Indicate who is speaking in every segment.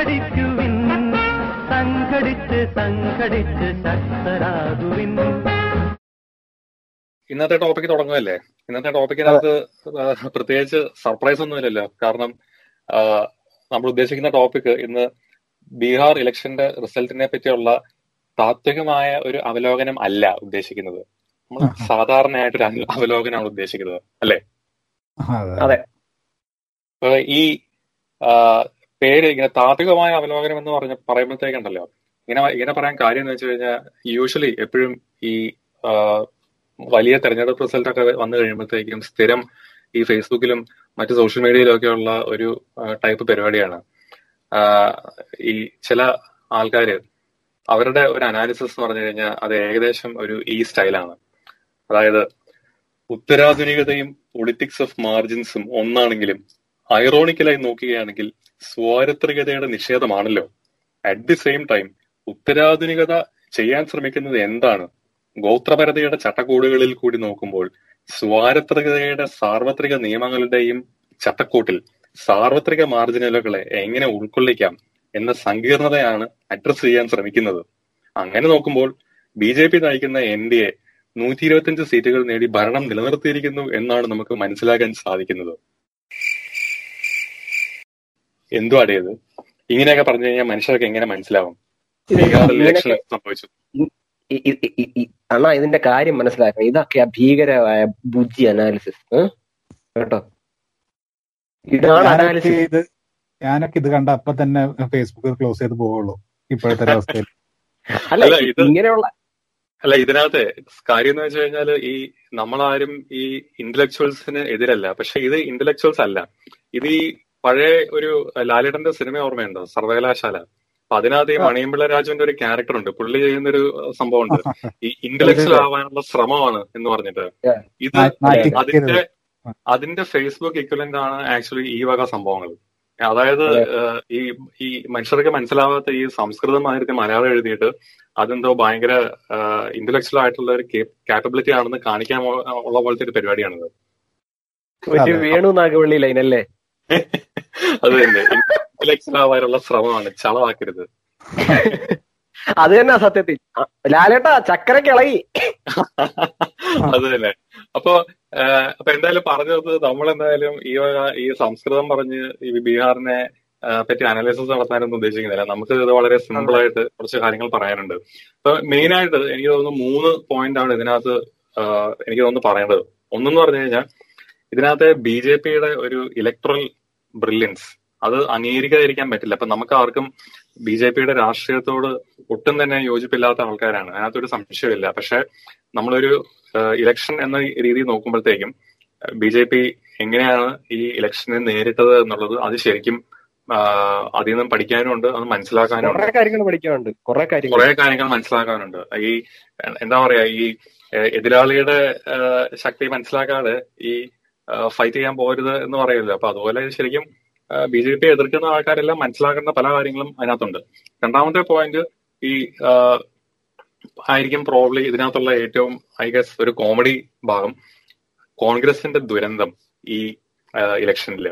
Speaker 1: സംഘടിക്കുവിൻ സംഘടിച്ച് സംഘടിച്ച് ശക്തരാകുവിൻ.
Speaker 2: ഇന്നത്തെ ടോപ്പിക് തുടങ്ങുമല്ലേ ഇന്നത്തെ ടോപ്പിക്കിനകത്ത് പ്രത്യേകിച്ച് സർപ്രൈസ് ഒന്നുമില്ലല്ലോ. കാരണം നമ്മൾ ഉദ്ദേശിക്കുന്ന ടോപ്പിക് ഇന്ന് ബീഹാർ ഇലക്ഷന്റെ റിസൾട്ടിനെ പറ്റിയുള്ള താത്വികമായ ഒരു അവലോകനം അല്ല ഉദ്ദേശിക്കുന്നത്. നമ്മൾ സാധാരണയായിട്ടൊരു ഒരു അവലോകനമാണ് ഉദ്ദേശിക്കുന്നത്. അല്ലേ?
Speaker 3: അതെ
Speaker 2: അപ്പൊ ഈ ആ, പേര് ഇങ്ങനെ താത്വികമായ അവലോകനം എന്ന് പറഞ്ഞ പറയുമ്പോഴത്തേക്കുണ്ടല്ലോ. ഇങ്ങനെ ഇങ്ങനെ പറയാൻ കാര്യം എന്ന് വെച്ച് കഴിഞ്ഞാൽ യൂഷ്വലി എപ്പോഴും ഈ വലിയ തെരഞ്ഞെടുപ്പ് റിസൾട്ട് ഒക്കെ വന്നു കഴിയുമ്പോഴത്തേക്കും സ്ഥിരം ഈ ഫേസ്ബുക്കിലും മറ്റു സോഷ്യൽ മീഡിയയിലും ഒക്കെ ഉള്ള ഒരു ടൈപ്പ് പരിപാടിയാണ്. ഈ ചില ആൾക്കാര് അവരുടെ ഒരു അനാലിസിസ് എന്ന് പറഞ്ഞു കഴിഞ്ഞാൽ അത് ഏകദേശം ഒരു ഈ സ്റ്റൈലാണ് അതായത് ഉത്തരാധുനികതയും പൊളിറ്റിക്സ് ഓഫ് മാർജിൻസും ഒന്നാണെങ്കിലും ഐറോണിക്കലായി നോക്കുകയാണെങ്കിൽ സ്വാരത്രികതയുടെ നിഷേധമാണല്ലോ. അറ്റ് ദി സെയിം ടൈം ഉത്തരാധുനികത ചെയ്യാൻ ശ്രമിക്കുന്നത് എന്താണ്? ഗോത്രപരതയുടെ ചട്ടക്കൂടുകളിൽ കൂടി നോക്കുമ്പോൾ സ്വാരത്രികതയുടെ സാർവത്രിക നിയമങ്ങളുടെയും ചട്ടക്കൂട്ടിൽ സാർവത്രിക മാർജിനലുകളെ എങ്ങനെ ഉൾക്കൊള്ളിക്കാം എന്ന സങ്കീർണതയാണ് അഡ്രസ് ചെയ്യാൻ ശ്രമിക്കുന്നത്. അങ്ങനെ നോക്കുമ്പോൾ ബി ജെ പി നയിക്കുന്ന എൻ ഡി എ നൂറ്റി ഇരുപത്തിയഞ്ച് സീറ്റുകൾ നേടി ഭരണം നിലനിർത്തിയിരിക്കുന്നു എന്നാണ് നമുക്ക് മനസ്സിലാക്കാൻ സാധിക്കുന്നത്. എന്തുവാടേ ഇത്? ഇങ്ങനെയൊക്കെ പറഞ്ഞു കഴിഞ്ഞാൽ മനുഷ്യർക്ക് എങ്ങനെ മനസ്സിലാവും? സംഭവിച്ചു.
Speaker 3: അണ്ണാ ഇതിന്റെ കാര്യം മനസ്സിലാക്കണം. ഇതൊക്കെയാ ഭീകരമായ ബുദ്ധി അനാലിസിസ് കേട്ടോ? ഇതാണ്
Speaker 4: ഞാനൊക്കെ
Speaker 3: അനാലിസിസ്
Speaker 4: ഇത് ഞാനൊക്കെ ഇത് കണ്ട അപ്പൊ തന്നെ ഫേസ്ബുക്ക് ക്ലോസ് ചെയ്ത് പോവുള്ളൂ ഇപ്പോഴത്തെ അവസ്ഥ അവസ്ഥയിൽ.
Speaker 3: അല്ല ഇങ്ങനെയുള്ള
Speaker 2: അല്ല ഇതിനകത്ത് കാര്യം എന്ന് വെച്ച് കഴിഞ്ഞാൽ ഈ നമ്മളാരും ഈ ഇന്റലക്ച്വൽസിന് എതിരല്ല. പക്ഷെ ഇത് ഇന്റലക്ച്വൽസ് അല്ല. ഇത് ഈ പഴയ ഒരു ലാലേട്ടന്റെ സിനിമ ഓർമ്മയുണ്ടോ? സർവകലാശാല. അപ്പൊ അതിനകത്ത് ഈ മണിയമ്പിള്ള രാജുവിന്റെ ഒരു ക്യാരക്ടർ ഉണ്ട്. പുള്ളി ചെയ്യുന്ന ഒരു സംഭവം ഉണ്ട്. ഈ ഇന്റലക്ച്വൽ ആവാനുള്ള ശ്രമമാണ് എന്ന് പറഞ്ഞിട്ട്. ഇത് അതിന്റെ അതിന്റെ ഫേസ്ബുക്ക് ഇക്വലന്റ് ആണ് ആക്ച്വലി ഈ വക സംഭവങ്ങൾ. അതായത് ഈ ഈ മനുഷ്യർക്ക് മനസ്സിലാവാത്ത ഈ സംസ്കൃതം സംസ്കൃതമായിട്ട് മലയാളം എഴുതിയിട്ട് അതെന്തോ ഭയങ്കര ഇന്റലക്ച്വൽ ആയിട്ടുള്ള ഒരു കാപ്പബിലിറ്റി ആണെന്ന് കാണിക്കാൻ ഉള്ള- പോലത്തെ ഒരു പരിപാടിയാണിത്.
Speaker 3: വേണു നാഗവള്ളി ലൈൻ അല്ലേ?
Speaker 2: അത് തന്നെ. ഇലക്ഷൻ ആവാനുള്ള ശ്രമമാണ്. ചളവാക്കരുത്.
Speaker 3: അത് തന്നെ സത്യത്തിൽ. ലാലേട്ട ചക്കര ഇളകി
Speaker 2: അത് തന്നെ. അപ്പൊ അപ്പൊ എന്തായാലും പറഞ്ഞത് നമ്മൾ എന്തായാലും ഈ ഈ സംസ്കൃതം പറഞ്ഞ് ഈ ബീഹാറിനെ പറ്റി അനാലിസിസ് നടത്താനൊന്നും ഉദ്ദേശിക്കുന്നില്ല. നമുക്ക് ഇത് വളരെ സിമ്പിൾ ആയിട്ട് കുറച്ച് കാര്യങ്ങൾ പറയാനുണ്ട്. അപ്പൊ മെയിൻ ആയിട്ട് എനിക്ക് തോന്നുന്നു മൂന്ന് പോയിന്റ് ആണ് ഇതിനകത്ത് എനിക്ക് തോന്നുന്നു പറയേണ്ടത്. ഒന്നെന്ന് പറഞ്ഞു കഴിഞ്ഞാൽ ഇതിനകത്ത് ബി ജെ പിയുടെ ഒരു ഇലക്ട്രൽ ബ്രില്യൻസ്. അത് അംഗീകരിക്കാതിരിക്കാൻ പറ്റില്ല. അപ്പൊ നമുക്ക് ആർക്കും ബി ജെ പിയുടെ രാഷ്ട്രീയത്തോട് ഒട്ടും തന്നെ യോജിപ്പില്ലാത്ത ആൾക്കാരാണ്. അതിനകത്തൊരു സംശയമില്ല പക്ഷെ നമ്മളൊരു ഇലക്ഷൻ എന്ന രീതിയിൽ നോക്കുമ്പോഴത്തേക്കും ബി ജെ പി എങ്ങനെയാണ് ഈ ഇലക്ഷനെ നേരിട്ടത് എന്നുള്ളത് അത് ശരിക്കും അതിൽ നിന്നും പഠിക്കാനുണ്ട് അത് മനസ്സിലാക്കാനുണ്ട്.
Speaker 3: കുറെ കാര്യങ്ങൾ പഠിക്കാനുണ്ട്. കുറെ കാര്യങ്ങൾ.
Speaker 2: കുറെ കാര്യങ്ങൾ മനസ്സിലാക്കാനുണ്ട്. ഈ എന്താ പറയാ ഈ എതിരാളിയുടെ ശക്തി മനസ്സിലാക്കാതെ ഈ ഫൈറ്റ് ചെയ്യാൻ പോകരുത് എന്ന് പറയുമല്ലോ അപ്പൊ അതുപോലെ ശരിക്കും ബി ജെ പി എതിർക്കുന്ന ആൾക്കാരെല്ലാം മനസ്സിലാക്കേണ്ട പല കാര്യങ്ങളും അതിനകത്തുണ്ട്. രണ്ടാമത്തെ പോയിന്റ് ഈ ആയിരിക്കും പ്രോബ്ലി ഇതിനകത്തുള്ള ഏറ്റവും ഐ ഗസ് ഒരു കോമഡി ഭാഗം കോൺഗ്രസിന്റെ ദുരന്തം ഈ ഇലക്ഷനിൽ.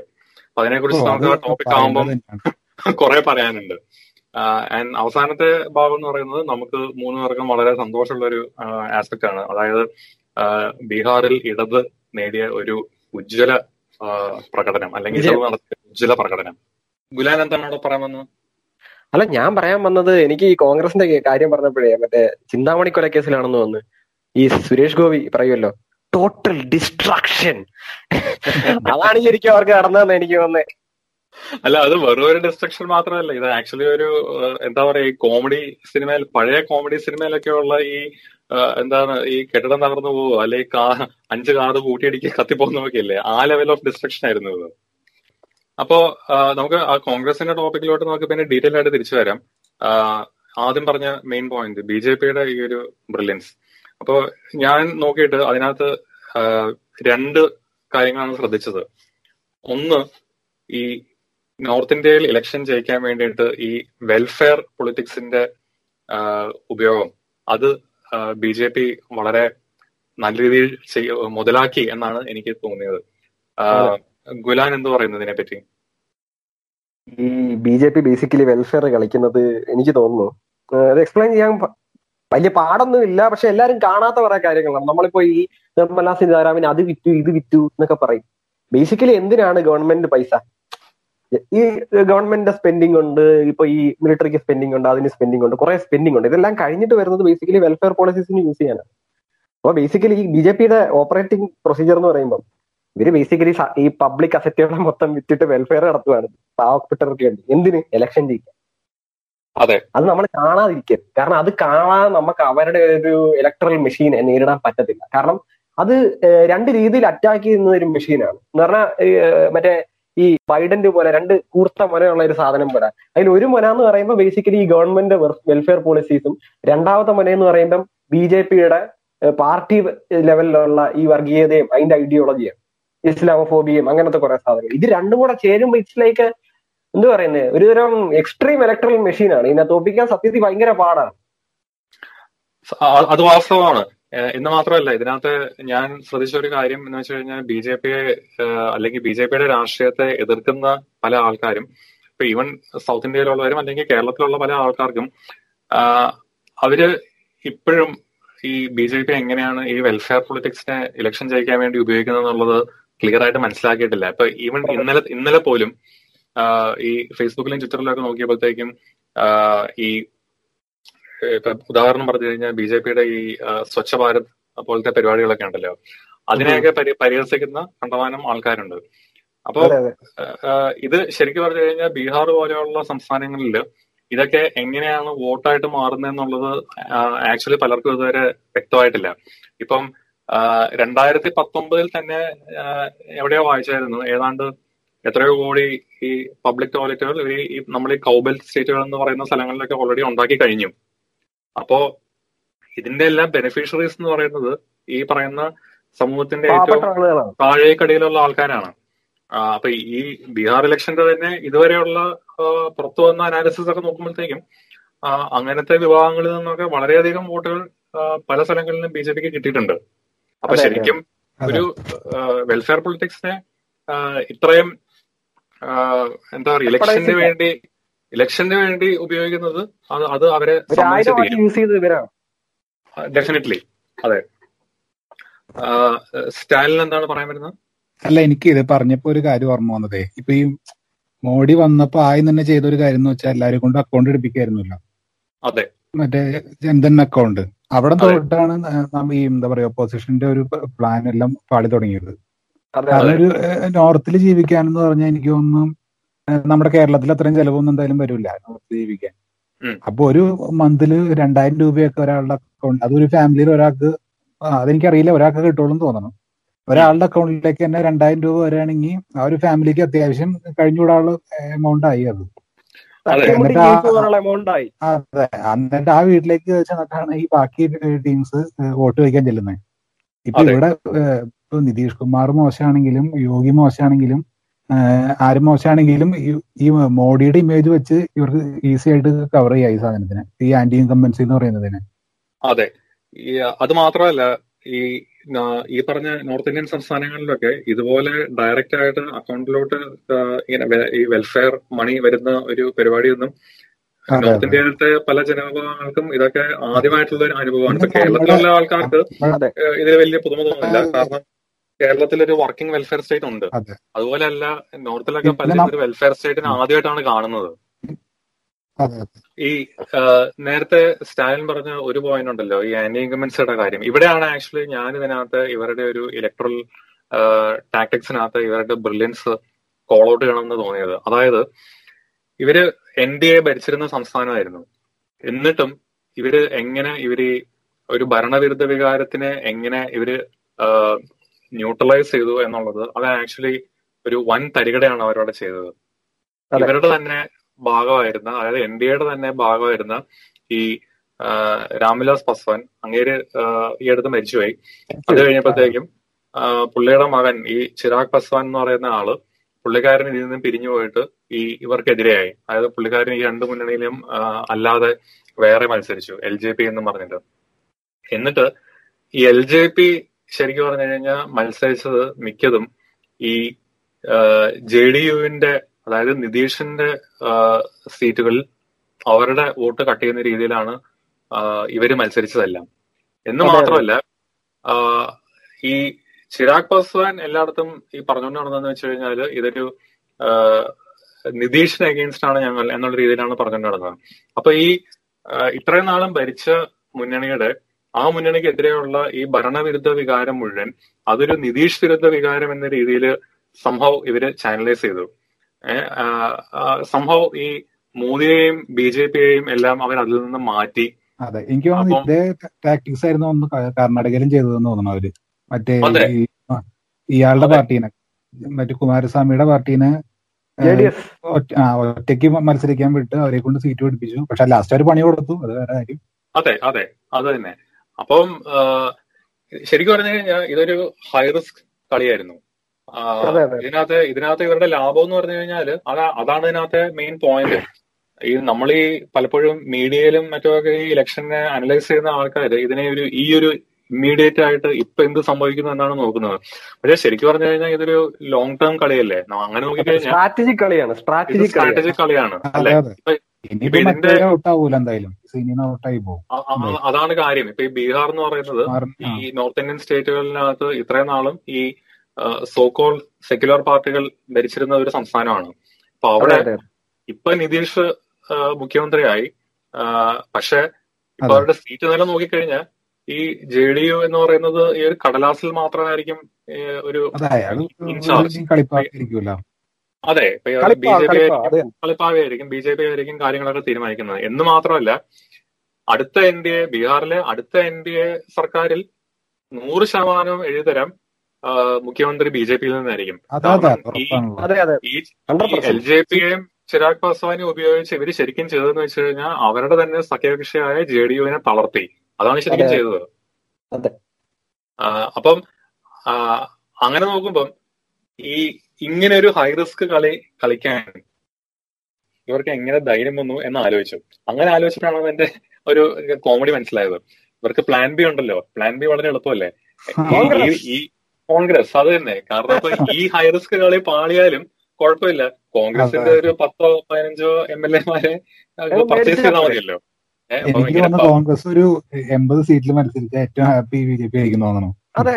Speaker 2: അപ്പൊ അതിനെക്കുറിച്ച് നമുക്ക്
Speaker 4: ആ
Speaker 2: ടോപ്പിക്
Speaker 4: ആവുമ്പോൾ
Speaker 2: കുറെ പറയാനുണ്ട്. ആൻഡ് അവസാനത്തെ ഭാഗം എന്ന് പറയുന്നത് നമുക്ക് മൂന്ന് പേർക്കും വളരെ സന്തോഷമുള്ള ഒരു ആസ്പെക്ട് ആണ്. അതായത് ബീഹാറിൽ ഇടത് നേടിയ ഒരു ഉജ്ജ്വല പ്രകടനം അല്ലെങ്കിൽ ഉജ്ജ്വല പ്രകടനം. ഗുലാൻ എന്താണ് അവിടെ പറയാൻ വന്നത്?
Speaker 3: അല്ല ഞാൻ പറയാൻ വന്നത് എനിക്ക് ഈ കോൺഗ്രസിന്റെ കാര്യം പറഞ്ഞപ്പോഴേ മറ്റേ ചിന്താമണി കൊലക്കേസിലാണെന്ന് വന്ന് ഈ സുരേഷ് ഗോപി പറയുമല്ലോ ടോട്ടൽ ഡിസ്ട്രാക്ഷൻ അതാണ് ശരിക്കും അവർക്ക് നടന്നതെന്ന് എനിക്ക് തോന്നുന്നത്.
Speaker 2: അല്ല അത് വെറും ഒരു ഡിസ്ട്രക്ഷൻ മാത്രമല്ല. ഇത് ആക്ച്വലി ഒരു എന്താ പറയാ ഈ കോമഡി സിനിമയിൽ പഴയ കോമഡി സിനിമയിലൊക്കെ ഉള്ള ഈ എന്താണ് ഈ കെട്ടിടം തകർന്നു പോവോ? അല്ലെ കാ അഞ്ച് കാർ കൂട്ടിയിടിക്കുക കത്തിപ്പോകുന്നതൊക്കെ ഇല്ലേ ആ ലെവൽ ഓഫ് ഡിസ്ട്രക്ഷൻ ആയിരുന്നു ഇത് അപ്പോ നമുക്ക് ആ കോൺഗ്രസിന്റെ ടോപ്പിക്കിലോട്ട് നമുക്ക് പിന്നെ ഡീറ്റെയിൽ ആയിട്ട് തിരിച്ചു വരാം. ആദ്യം പറഞ്ഞ മെയിൻ പോയിന്റ് ബി ജെ പിയുടെ ഈ ഒരു ബ്രില്യൻസ് അപ്പോ ഞാൻ നോക്കിയിട്ട് അതിനകത്ത് രണ്ട് കാര്യങ്ങളാണ് ശ്രദ്ധിച്ചത്. ഒന്ന് ഈ നോർത്ത് ഇന്ത്യയിൽ ഇലക്ഷൻ ജയിക്കാൻ വേണ്ടിയിട്ട് ഈ വെൽഫെയർ പൊളിറ്റിക്സിന്റെ ഉപയോഗം. അത് ബി ജെ പി വളരെ നല്ല രീതിയിൽ മുതലാക്കി എന്നാണ് എനിക്ക് തോന്നിയത്. ഗുലാൻ എന്ത് പറയുന്നു ഇതിനെ പറ്റി
Speaker 3: ഈ B J P basically welfare കളിക്കുന്നത് എനിക്ക് തോന്നുന്നു. അത് എക്സ്പ്ലെയിൻ ചെയ്യാൻ വലിയ പാടൊന്നും ഇല്ല. പക്ഷെ എല്ലാരും കാണാത്ത കുറെ കാര്യങ്ങളാണ്. നമ്മളിപ്പോ ഈ നിർമ്മലാ സീതാരാമൻ അത് വിറ്റു ഇത് വിറ്റു എന്നൊക്കെ പറയും. ബേസിക്കലി എന്തിനാണ് ഗവൺമെന്റ് പൈസ? ഈ ഗവൺമെന്റിന്റെ സ്പെൻഡിംഗ് ഉണ്ട് ഇപ്പൊ ഈ മിലിറ്ററിക്ക് സ്പെൻഡിംഗ് ഉണ്ട് അതിന് സ്പെൻഡിംഗ് ഉണ്ട് കുറെ സ്പെൻഡിംഗ് ഉണ്ട്. ഇതെല്ലാം കഴിഞ്ഞിട്ട് വരുന്നത് ബേസിക്കലി വെൽഫെയർ പോളിസീസിന് യൂസ് ചെയ്യാനാണ്. അപ്പൊ ബേസിക്കലി ഈ ബി ജെ പിയുടെ ഓപ്പറേറ്റിംഗ് പ്രൊസീജിയർ എന്ന് പറയുമ്പോൾ ഇവർ ബേസിക്കലി ഈ പബ്ലിക് അസറ്റുകളെ മൊത്തം വിറ്റിട്ട് വെൽഫെയർ നടത്തുകയാണ് പാവപ്പെട്ടവർക്ക് വേണ്ടി. എന്തിന്? ഇലക്ഷൻ ജയിക്കാൻ.
Speaker 2: അതെ.
Speaker 3: അത് നമ്മൾ കാണാതിരിക്കരുത്. കാരണം അത് കാണാതെ നമുക്ക് അവരുടെ ഒരു ഇലക്ട്രൽ മെഷീനെ നേരിടാൻ പറ്റത്തില്ല. കാരണം അത് രണ്ട് രീതിയിൽ അറ്റാക്ക് ചെയ്യുന്ന ഒരു മെഷീനാണ് എന്ന് പറഞ്ഞാൽ മറ്റേ ഈ ബൈഡന്റെ പോലെ രണ്ട് കൂർത്ത മുനയുള്ള ഒരു സാധനം പോലെ അതിൽ ഒരു മുന എന്ന് പറയുമ്പോൾ ബേസിക്കലി ഈ ഗവൺമെന്റ് വെൽഫെയർ പോളിസീസും രണ്ടാമത്തെ മുന എന്ന് പറയുമ്പോൾ ബി ജെ പിയുടെ പാർട്ടി ലെവലിലുള്ള ഈ വർഗീയതയും അതിന്റെ ഐഡിയോളജിയും ഇസ്ലാമോഫോബിയും അങ്ങനത്തെ കുറെ സാധനങ്ങൾ. ഇത് രണ്ടും കൂടെ ചേരുമ്പോൾ ഇറ്റ്സ് ലൈക്ക് എന്ത് പറയുന്നത് ഒരുതരം എക്സ്ട്രീം ഇലക്ട്രൽ മെഷീനാണ് ഇതിനെ തോപ്പിക്കാൻ സത്യത്തിൽ ഭയങ്കര പാടാണ്.
Speaker 2: അത് വാസ്തവമാണ്. ഇന്ന് മാത്രമല്ല ഇതിനകത്ത് ഞാൻ ശ്രദ്ധിച്ച ഒരു കാര്യം എന്ന് വെച്ച് കഴിഞ്ഞാൽ ബി ജെ പിയെ അല്ലെങ്കിൽ ബി ജെ പിയുടെ രാഷ്ട്രീയത്തെ എതിർക്കുന്ന പല ആൾക്കാരും ഇപ്പൊ ഈവൻ സൗത്ത് ഇന്ത്യയിലുള്ളവരും അല്ലെങ്കിൽ കേരളത്തിലുള്ള പല ആൾക്കാർക്കും അവർ ഇപ്പോഴും ഈ ബി ജെ പി എങ്ങനെയാണ് ഈ വെൽഫെയർ പൊളിറ്റിക്സിനെ ഇലക്ഷൻ ജയിക്കാൻ വേണ്ടി ഉപയോഗിക്കുന്നത് എന്നുള്ളത് ക്ലിയർ ആയിട്ട് മനസ്സിലാക്കിയിട്ടില്ല. ഇപ്പൊ ഈവൻ ഇന്നലെ ഇന്നലെ പോലും ഈ ഫേസ്ബുക്കിലും ട്വിറ്ററിലും ഒക്കെ നോക്കിയപ്പോഴത്തേക്കും ഈ ഇപ്പൊ ഉദാഹരണം പറഞ്ഞു കഴിഞ്ഞാൽ ബി ജെ പിയുടെ ഈ സ്വച്ഛ ഭാരത് പോലത്തെ പരിപാടികളൊക്കെ ഉണ്ടല്ലോ. അതിനെയൊക്കെ പരി പരിഹസിക്കുന്ന കണ്ടമാനം ആൾക്കാരുണ്ട്. അപ്പോ ഇത് ശരിക്കും പറഞ്ഞു കഴിഞ്ഞാൽ ബീഹാർ പോലെയുള്ള സംസ്ഥാനങ്ങളിൽ ഇതൊക്കെ എങ്ങനെയാണ് വോട്ടായിട്ട് മാറുന്നതെന്നുള്ളത് ആക്ച്വലി പലർക്കും ഇതുവരെ വ്യക്തമായിട്ടില്ല. ഇപ്പം രണ്ടായിരത്തി പത്തൊമ്പതിൽ തന്നെ എവിടെയോ വായിച്ചായിരുന്നു. ഏതാണ്ട് എത്രയോ കോടി ഈ പബ്ലിക് ടോയ്ലറ്റുകൾ ഈ ഈ നമ്മൾ ഈ കൗബൽ സ്റ്റേറ്റുകൾ എന്ന് പറയുന്ന സ്ഥലങ്ങളിലൊക്കെ ഓൾറെഡി ഉണ്ടാക്കി കഴിഞ്ഞു. അപ്പോ ഇതിന്റെ എല്ലാം ബെനിഫിഷ്യറീസ് എന്ന് പറയുന്നത് ഈ പറയുന്ന സമൂഹത്തിന്റെ ഏറ്റവും താഴേക്കടിയിലുള്ള ആൾക്കാരാണ് അപ്പൊ ഈ ബീഹാർ ഇലക്ഷന്റെ തന്നെ ഇതുവരെയുള്ള പുറത്തു വന്ന അനാലിസിസ് ഒക്കെ നോക്കുമ്പോഴത്തേക്കും അങ്ങനത്തെ വിഭാഗങ്ങളിൽ നിന്നൊക്കെ വളരെയധികം വോട്ടുകൾ പല സ്ഥലങ്ങളിലും ബി ജെ പിക്ക് കിട്ടിയിട്ടുണ്ട് അപ്പൊ. ശരിക്കും ഒരു വെൽഫെയർ പൊളിറ്റിക്സിനെ ഇത്രയും എന്താ പറയുക ഇലക്ഷന് വേണ്ടി ഇലക്ഷന് വേണ്ടി ഉപയോഗിക്കുന്നത് അത് അവരെ ഡെഫിനറ്റ്ലി അതെ. സ്റ്റാലിൻ എന്താണ് പറയാൻ വരുന്നത്?
Speaker 4: അല്ല എനിക്ക് ഇത് പറഞ്ഞപ്പോ ഒരു കാര്യം ഓർമ്മ വന്നതേ. ഇപ്പൊ ഈ മോഡി വന്നപ്പോ ആദ്യം തന്നെ ചെയ്ത ഒരു കാര്യം എന്ന് വെച്ചാൽ എല്ലാവരും കൊണ്ട് അക്കൗണ്ട് എടുപ്പിക്കായിരുന്നല്ലോ.
Speaker 2: അതെ.
Speaker 4: മറ്റേ ജൻധൻ അക്കൗണ്ട് അവിടെ തൊട്ടാണ് നമ്മ ഈ എന്താ പറയാ ഒപ്പോസിഷന്റെ ഒരു പ്ലാൻ എല്ലാം പാളി തുടങ്ങിയത്. അതൊരു ഒരു നോർത്തിൽ ജീവിക്കാനെന്ന് പറഞ്ഞാൽ എനിക്ക് തോന്നുന്നു നമ്മുടെ കേരളത്തിൽ അത്രയും ചെലവൊന്നും എന്തായാലും വരില്ല ജീവിക്കാൻ. അപ്പൊ ഒരു മന്തിൽ രണ്ടായിരം രൂപയൊക്കെ ഒരാളുടെ അക്കൗണ്ട് അതൊരു ഫാമിലിയിൽ ഒരാൾക്ക് അതെനിക്കറിയില്ല. ഒരാൾക്ക് കിട്ടുള്ളൂ എന്ന് തോന്നണം. ഒരാളുടെ അക്കൗണ്ടിലേക്ക് തന്നെ രണ്ടായിരം രൂപ വരികയാണെങ്കിൽ ആ ഒരു ഫാമിലിക്ക് അത്യാവശ്യം കഴിഞ്ഞുകൂടാനുള്ള എമൗണ്ട് ആയി അത്. അതെ. എന്നിട്ട് ആ വീട്ടിലേക്ക് ചെന്നിട്ടാണ് ഈ ബാക്കി ടീംസ് വോട്ട് വയ്ക്കാൻ ചെല്ലുന്നത്. ഇപ്പൊ ഇവിടെ ഇപ്പൊ നിതീഷ് കുമാർ മോശമാണെങ്കിലും യോഗി മോശമാണെങ്കിലും ആര് മോശമാണെങ്കിലും ഈ- മോഡിയുടെ ഇമേജ് വെച്ച് ഇവർക്ക് ഈസി ആയിട്ട് കവർ ചെയ്യാം ഈ സാധനത്തിന്. ഈ ആന്റി ഇൻകംബൻസി എന്ന് പറയുന്നതിന്.
Speaker 2: അതെ. അത് മാത്രമല്ല ഈ ഈ പറഞ്ഞ നോർത്ത് ഇന്ത്യൻ സംസ്ഥാനങ്ങളിലൊക്കെ ഇതുപോലെ ഡയറക്റ്റ് ആയിട്ട് അക്കൗണ്ടിലോട്ട് ഇങ്ങനെ ഈ വെൽഫെയർ മണി വരുന്ന ഒരു പരിപാടിയൊന്നും നോർത്ത്. ഇന്ത്യയിലത്തെ പല ജനവിഭാഗങ്ങൾക്കും ഇതൊക്കെ ആദ്യമായിട്ടുള്ള ഒരു അനുഭവമാണ് കേരളത്തിലുള്ള ആൾക്കാർക്ക് ഇതിന് ഇതിൽ വലിയ പുതുമ തോന്നുന്നില്ല കാരണം കേരളത്തിലൊരു വർക്കിംഗ് വെൽഫെയർ സ്റ്റേറ്റ് ഉണ്ട്.
Speaker 4: അതുപോലെയല്ല
Speaker 2: അതുപോലെ അല്ല നോർത്തിലൊക്കെ പല വെൽഫെയർ സ്റ്റേറ്റിന് ആദ്യമായിട്ടാണ് കാണുന്നത്. ഈ നേരത്തെ സ്റ്റാലിൻ പറഞ്ഞ ഒരു പോയിന്റ് ഉണ്ടല്ലോ ഈ ആന്റി ഇൻകമൻസിയുടെ കാര്യം. ഇവിടെയാണ് ആക്ച്വലി ഞാൻ ഇതിനകത്ത് ഇവരുടെ ഒരു ഇലക്ട്രൽ ടാക്ടിക്സിനകത്ത് ഇവരുടെ ബ്രില്യൻസ് കോൾ ഔട്ട് ചെയ്യണമെന്ന് തോന്നിയത്. അതായത് ഇവർ എൻ ഡി എ ഭരിച്ചിരുന്ന സംസ്ഥാനമായിരുന്നു. എന്നിട്ടും ഇവർ എങ്ങനെ ഇവർ ഒരു ഭരണവിരുദ്ധ വികാരത്തിനെ എങ്ങനെ ഇവർ ന്യൂട്രലൈസ് ചെയ്തു എന്നുള്ളത് അത് ആക്ച്വലി ഒരു വൻ തരികടയാണ് അവരവിടെ ചെയ്തത്. ഇവരുടെ തന്നെ ഭാഗമായിരുന്ന അതായത് എൻ ഡി എയുടെ തന്നെ ഭാഗമായിരുന്ന ഈ രാംവിലാസ് പസ്വാൻ അങ്ങേര് ഈ അടുത്ത് മരിച്ചുപോയി. അത് കഴിഞ്ഞപ്പോഴത്തേക്കും പുള്ളിയുടെ മകൻ ഈ ചിരാഗ് പസ്വാൻ എന്ന് പറയുന്ന ആൾ പുള്ളിക്കാരൻ ഇതിൽ നിന്നും പിരിഞ്ഞു പോയിട്ട് ഈ ഇവർക്കെതിരെയായി. അതായത് പുള്ളിക്കാരൻ ഈ രണ്ട് മുന്നണിയിലും അല്ലാതെ വേറെ മത്സരിച്ചു എൽ ജെ പി എന്നും പറഞ്ഞിട്ട്. എന്നിട്ട് ഈ എൽ ജെ പി ശരിക്കും പറഞ്ഞു കഴിഞ്ഞാൽ മത്സരിച്ചത് മിക്കതും ഈ ജെ ഡി യുവിന്റെ അതായത് നിതീഷിന്റെ സീറ്റുകളിൽ അവരുടെ വോട്ട് കട്ട് ചെയ്യുന്ന രീതിയിലാണ് ഇവർ ഇവർ മത്സരിച്ചതെല്ലാം എന്ന്. മാത്രമല്ല ഈ ചിരാഗ് പാസ്വാൻ എല്ലായിടത്തും ഈ പറഞ്ഞുകൊണ്ട് നടന്നതെന്ന് വെച്ച് കഴിഞ്ഞാൽ ഇതൊരു നിതീഷിന് അഗെയിൻസ്റ്റ് ആണ് ഞങ്ങൾ എന്നുള്ള രീതിയിലാണ് പറഞ്ഞുകൊണ്ട് നടന്നത് അപ്പൊ ഈ ഇത്രയും നാളും ഭരിച്ച മുന്നണിയുടെ ആ മുന്നണിക്കെതിരെയുള്ള ഈ ഭരണവിരുദ്ധ വികാരം മുഴുവൻ അതൊരു നിതീഷ് വിരുദ്ധ വികാരം എന്ന രീതിയിൽ സംഭവം ഇവർ ചാനലൈസ് ചെയ്തു. സംഭവം ഈ മോദിയെയും ബി ജെ പിയെയും എല്ലാം അവർ അതിൽ നിന്ന് മാറ്റി.
Speaker 4: അതെ എനിക്ക് തോന്നുന്നു
Speaker 2: അപ്പം-
Speaker 4: ഇതേ ടാക്ടിക്സ് ആയിരുന്നു ഒന്ന് കർണാടകയിലും ചെയ്തതെന്ന് തോന്നുന്നു അവർ. മറ്റേ ഈ ഇയാളുടെ. പാർട്ടീനെ മറ്റേ കുമാരസ്വാമിയുടെ പാർട്ടീനെ ആ, ഒറ്റയ്ക്ക് മത്സരിക്കാൻ വിട്ട് അവരെ കൊണ്ട് സീറ്റ് പിടിപ്പിച്ചു. പക്ഷെ ലാസ്റ്റ് അവർ പണി കൊടുത്തു അത് വേറെ കാര്യം.
Speaker 2: അതെ അതെ അത് തന്നെ. അപ്പം ശരിക്കും പറഞ്ഞു കഴിഞ്ഞാൽ ഇതൊരു ഹൈ റിസ്ക് കളിയായിരുന്നു. ഇതിനകത്ത് ഇതിനകത്ത് ഇവരുടെ ലാഭം എന്ന് പറഞ്ഞു കഴിഞ്ഞാൽ അതാ അതാണ് ഇതിനകത്തെ മെയിൻ പോയിന്റ് ഈ നമ്മൾ ഈ പലപ്പോഴും മീഡിയയിലും മറ്റുമൊക്കെ ഈ ഇലക്ഷനെ അനലൈസ് ചെയ്യുന്ന ആൾക്കാർ ഇതിനെ ഒരു ഈ ഒരു ഇമ്മീഡിയറ്റ് ആയിട്ട് ഇപ്പൊ എന്ത് സംഭവിക്കുന്നു എന്നാണ് നോക്കുന്നത്. പക്ഷെ ശരിക്കും പറഞ്ഞു കഴിഞ്ഞാൽ ഇതൊരു ലോങ് ടേം കളിയല്ലേ? അങ്ങനെ നോക്കിക്കഴിഞ്ഞാൽ
Speaker 3: സ്ട്രാറ്റജിക് കളിയാണ് സ്ട്രാറ്റജിക് കളിയാണ്.
Speaker 2: അല്ലെ? അതാണ് കാര്യം. ഇപ്പൊ ഈ ബീഹാർ എന്ന് പറയുന്നത് ഈ നോർത്ത് ഇന്ത്യൻ സ്റ്റേറ്റുകളിനകത്ത് ഇത്രയും നാളും ഈ സോകോൾ സെക്യുലർ പാർട്ടികൾ ഭരിച്ചിരുന്ന ഒരു സംസ്ഥാനമാണ്. അപ്പൊ അവിടെ ഇപ്പൊ നിതീഷ് മുഖ്യമന്ത്രിയായി. പക്ഷെ ഇപ്പൊ അവരുടെ സീറ്റ് നില നോക്കിക്കഴിഞ്ഞാൽ ഈ ജെ ഡി യു എന്ന് പറയുന്നത് ഈ ഒരു കടലാസിൽ മാത്രമായിരിക്കും ഒരു
Speaker 4: അതെ
Speaker 2: ബി ജെ പി
Speaker 3: കളിപ്പാ അത്.
Speaker 2: ബി ജെ പി ആയിരിക്കും കാര്യങ്ങളൊക്കെ തീരുമാനിക്കുന്നത്. എന്ന് മാത്രമല്ല അടുത്ത എൻ ഡി എ ബീഹാറിലെ അടുത്ത എൻ ഡി എ സർക്കാരിൽ നൂറ് ശതമാനവും എഴുതരം മുഖ്യമന്ത്രി ബി ജെ പിയിൽ നിന്നായിരിക്കും. എൽ ജെ പിയെയും ചിരാഗ് പാസ്വാനെയും ഉപയോഗിച്ച് ഇവർ ശരിക്കും ചെയ്തതെന്ന് വെച്ച് കഴിഞ്ഞാൽ അവരുടെ തന്നെ സഖ്യകക്ഷിയായ ജെ ഡി യുവിനെ തളർത്തി. അതാണ് ശരിക്കും. ചെയ്തത്. അപ്പം അങ്ങനെ നോക്കുമ്പം ഈ ഇങ്ങനെ ഒരു ഹൈ റിസ്ക് കളി കളിക്കാൻ ഇവർക്ക് എങ്ങനെ ധൈര്യം വന്നു എന്ന് ആലോചിച്ചു അങ്ങനെ ആലോചിച്ചപ്പോഴാണ് എന്റെ ഒരു കോമഡി മനസ്സിലായത്. ഇവർക്ക് പ്ലാൻ ബി ഉണ്ടല്ലോ. പ്ലാൻ ബി വളരെ എളുപ്പമല്ലേ? ഈ-
Speaker 3: കോൺഗ്രസ്.
Speaker 2: അത് തന്നെ. കാരണം ഇപ്പൊ ഈ ഹൈ റിസ്ക് കളി പാളിയാലും കുഴപ്പമില്ല. കോൺഗ്രസിന്റെ ഒരു പത്തോ പതിനഞ്ചോ എം എൽ എമാരെ പർച്ചേസ് ചെയ്താൽ മതിയല്ലോ.
Speaker 4: എനിക്ക്
Speaker 2: ഇങ്ങനെ
Speaker 4: തോന്നുന്നു കോൺഗ്രസ് ഒരു എൺപത് സീറ്റിൽ മത്സരിച്ച ഏറ്റവും ഹാപ്പി ബി ജെ പി ആയിരിക്കും തോന്നണോ
Speaker 3: അതെ.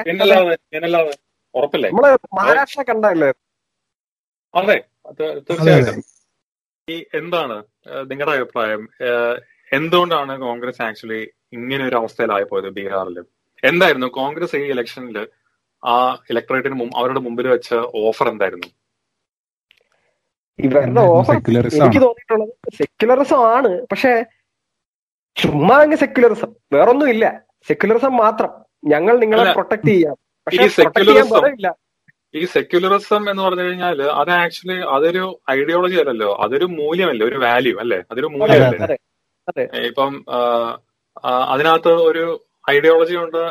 Speaker 2: ഉറപ്പല്ലേ?
Speaker 3: നമ്മൾ മഹാരാഷ്ട്ര കണ്ടല്ലേ
Speaker 2: അതെ തീർച്ചയായിട്ടും. ഈ എന്താണ് നിങ്ങളുടെ അഭിപ്രായം? എന്തുകൊണ്ടാണ് കോൺഗ്രസ് ആക്ച്വലി ഇങ്ങനെ ഒരു അവസ്ഥയിലായി പോയത് ബീഹാറിൽ എന്തായിരുന്നു കോൺഗ്രസ് ഈ ഇലക്ഷനിൽ ആ ഇലക്ടറേറ്റിന് അവരുടെ മുമ്പിൽ വെച്ച ഓഫർ എന്തായിരുന്നു?
Speaker 3: ഇവരുടെ ഓഫർ
Speaker 4: സെക്യുലറിസം
Speaker 3: എനിക്ക് തോന്നിയിട്ടുള്ളത് സെക്യുലറിസം ആണ്. പക്ഷെ ചുമ്മാ അങ്ങ് സെക്യുലറിസം വേറൊന്നും ഇല്ല. സെക്യുലറിസം മാത്രം. ഞങ്ങൾ നിങ്ങളെ പ്രൊട്ടക്ട് ചെയ്യാം. പക്ഷെ
Speaker 2: ഈ
Speaker 3: പ്രൊട്ടക്ട് ചെയ്യാൻ
Speaker 2: ഈ സെക്യുലറിസം എന്ന് പറഞ്ഞു കഴിഞ്ഞാൽ അത് ആക്ച്വലി അതൊരു ഐഡിയോളജി അല്ലല്ലോ. അതൊരു മൂല്യമല്ലേ? ഒരു വാല്യൂ അല്ലേ? അതൊരു മൂല്യമല്ലേ? ഇപ്പം അതിനകത്ത് ഒരു ഐഡിയോളജി ഉണ്ട്.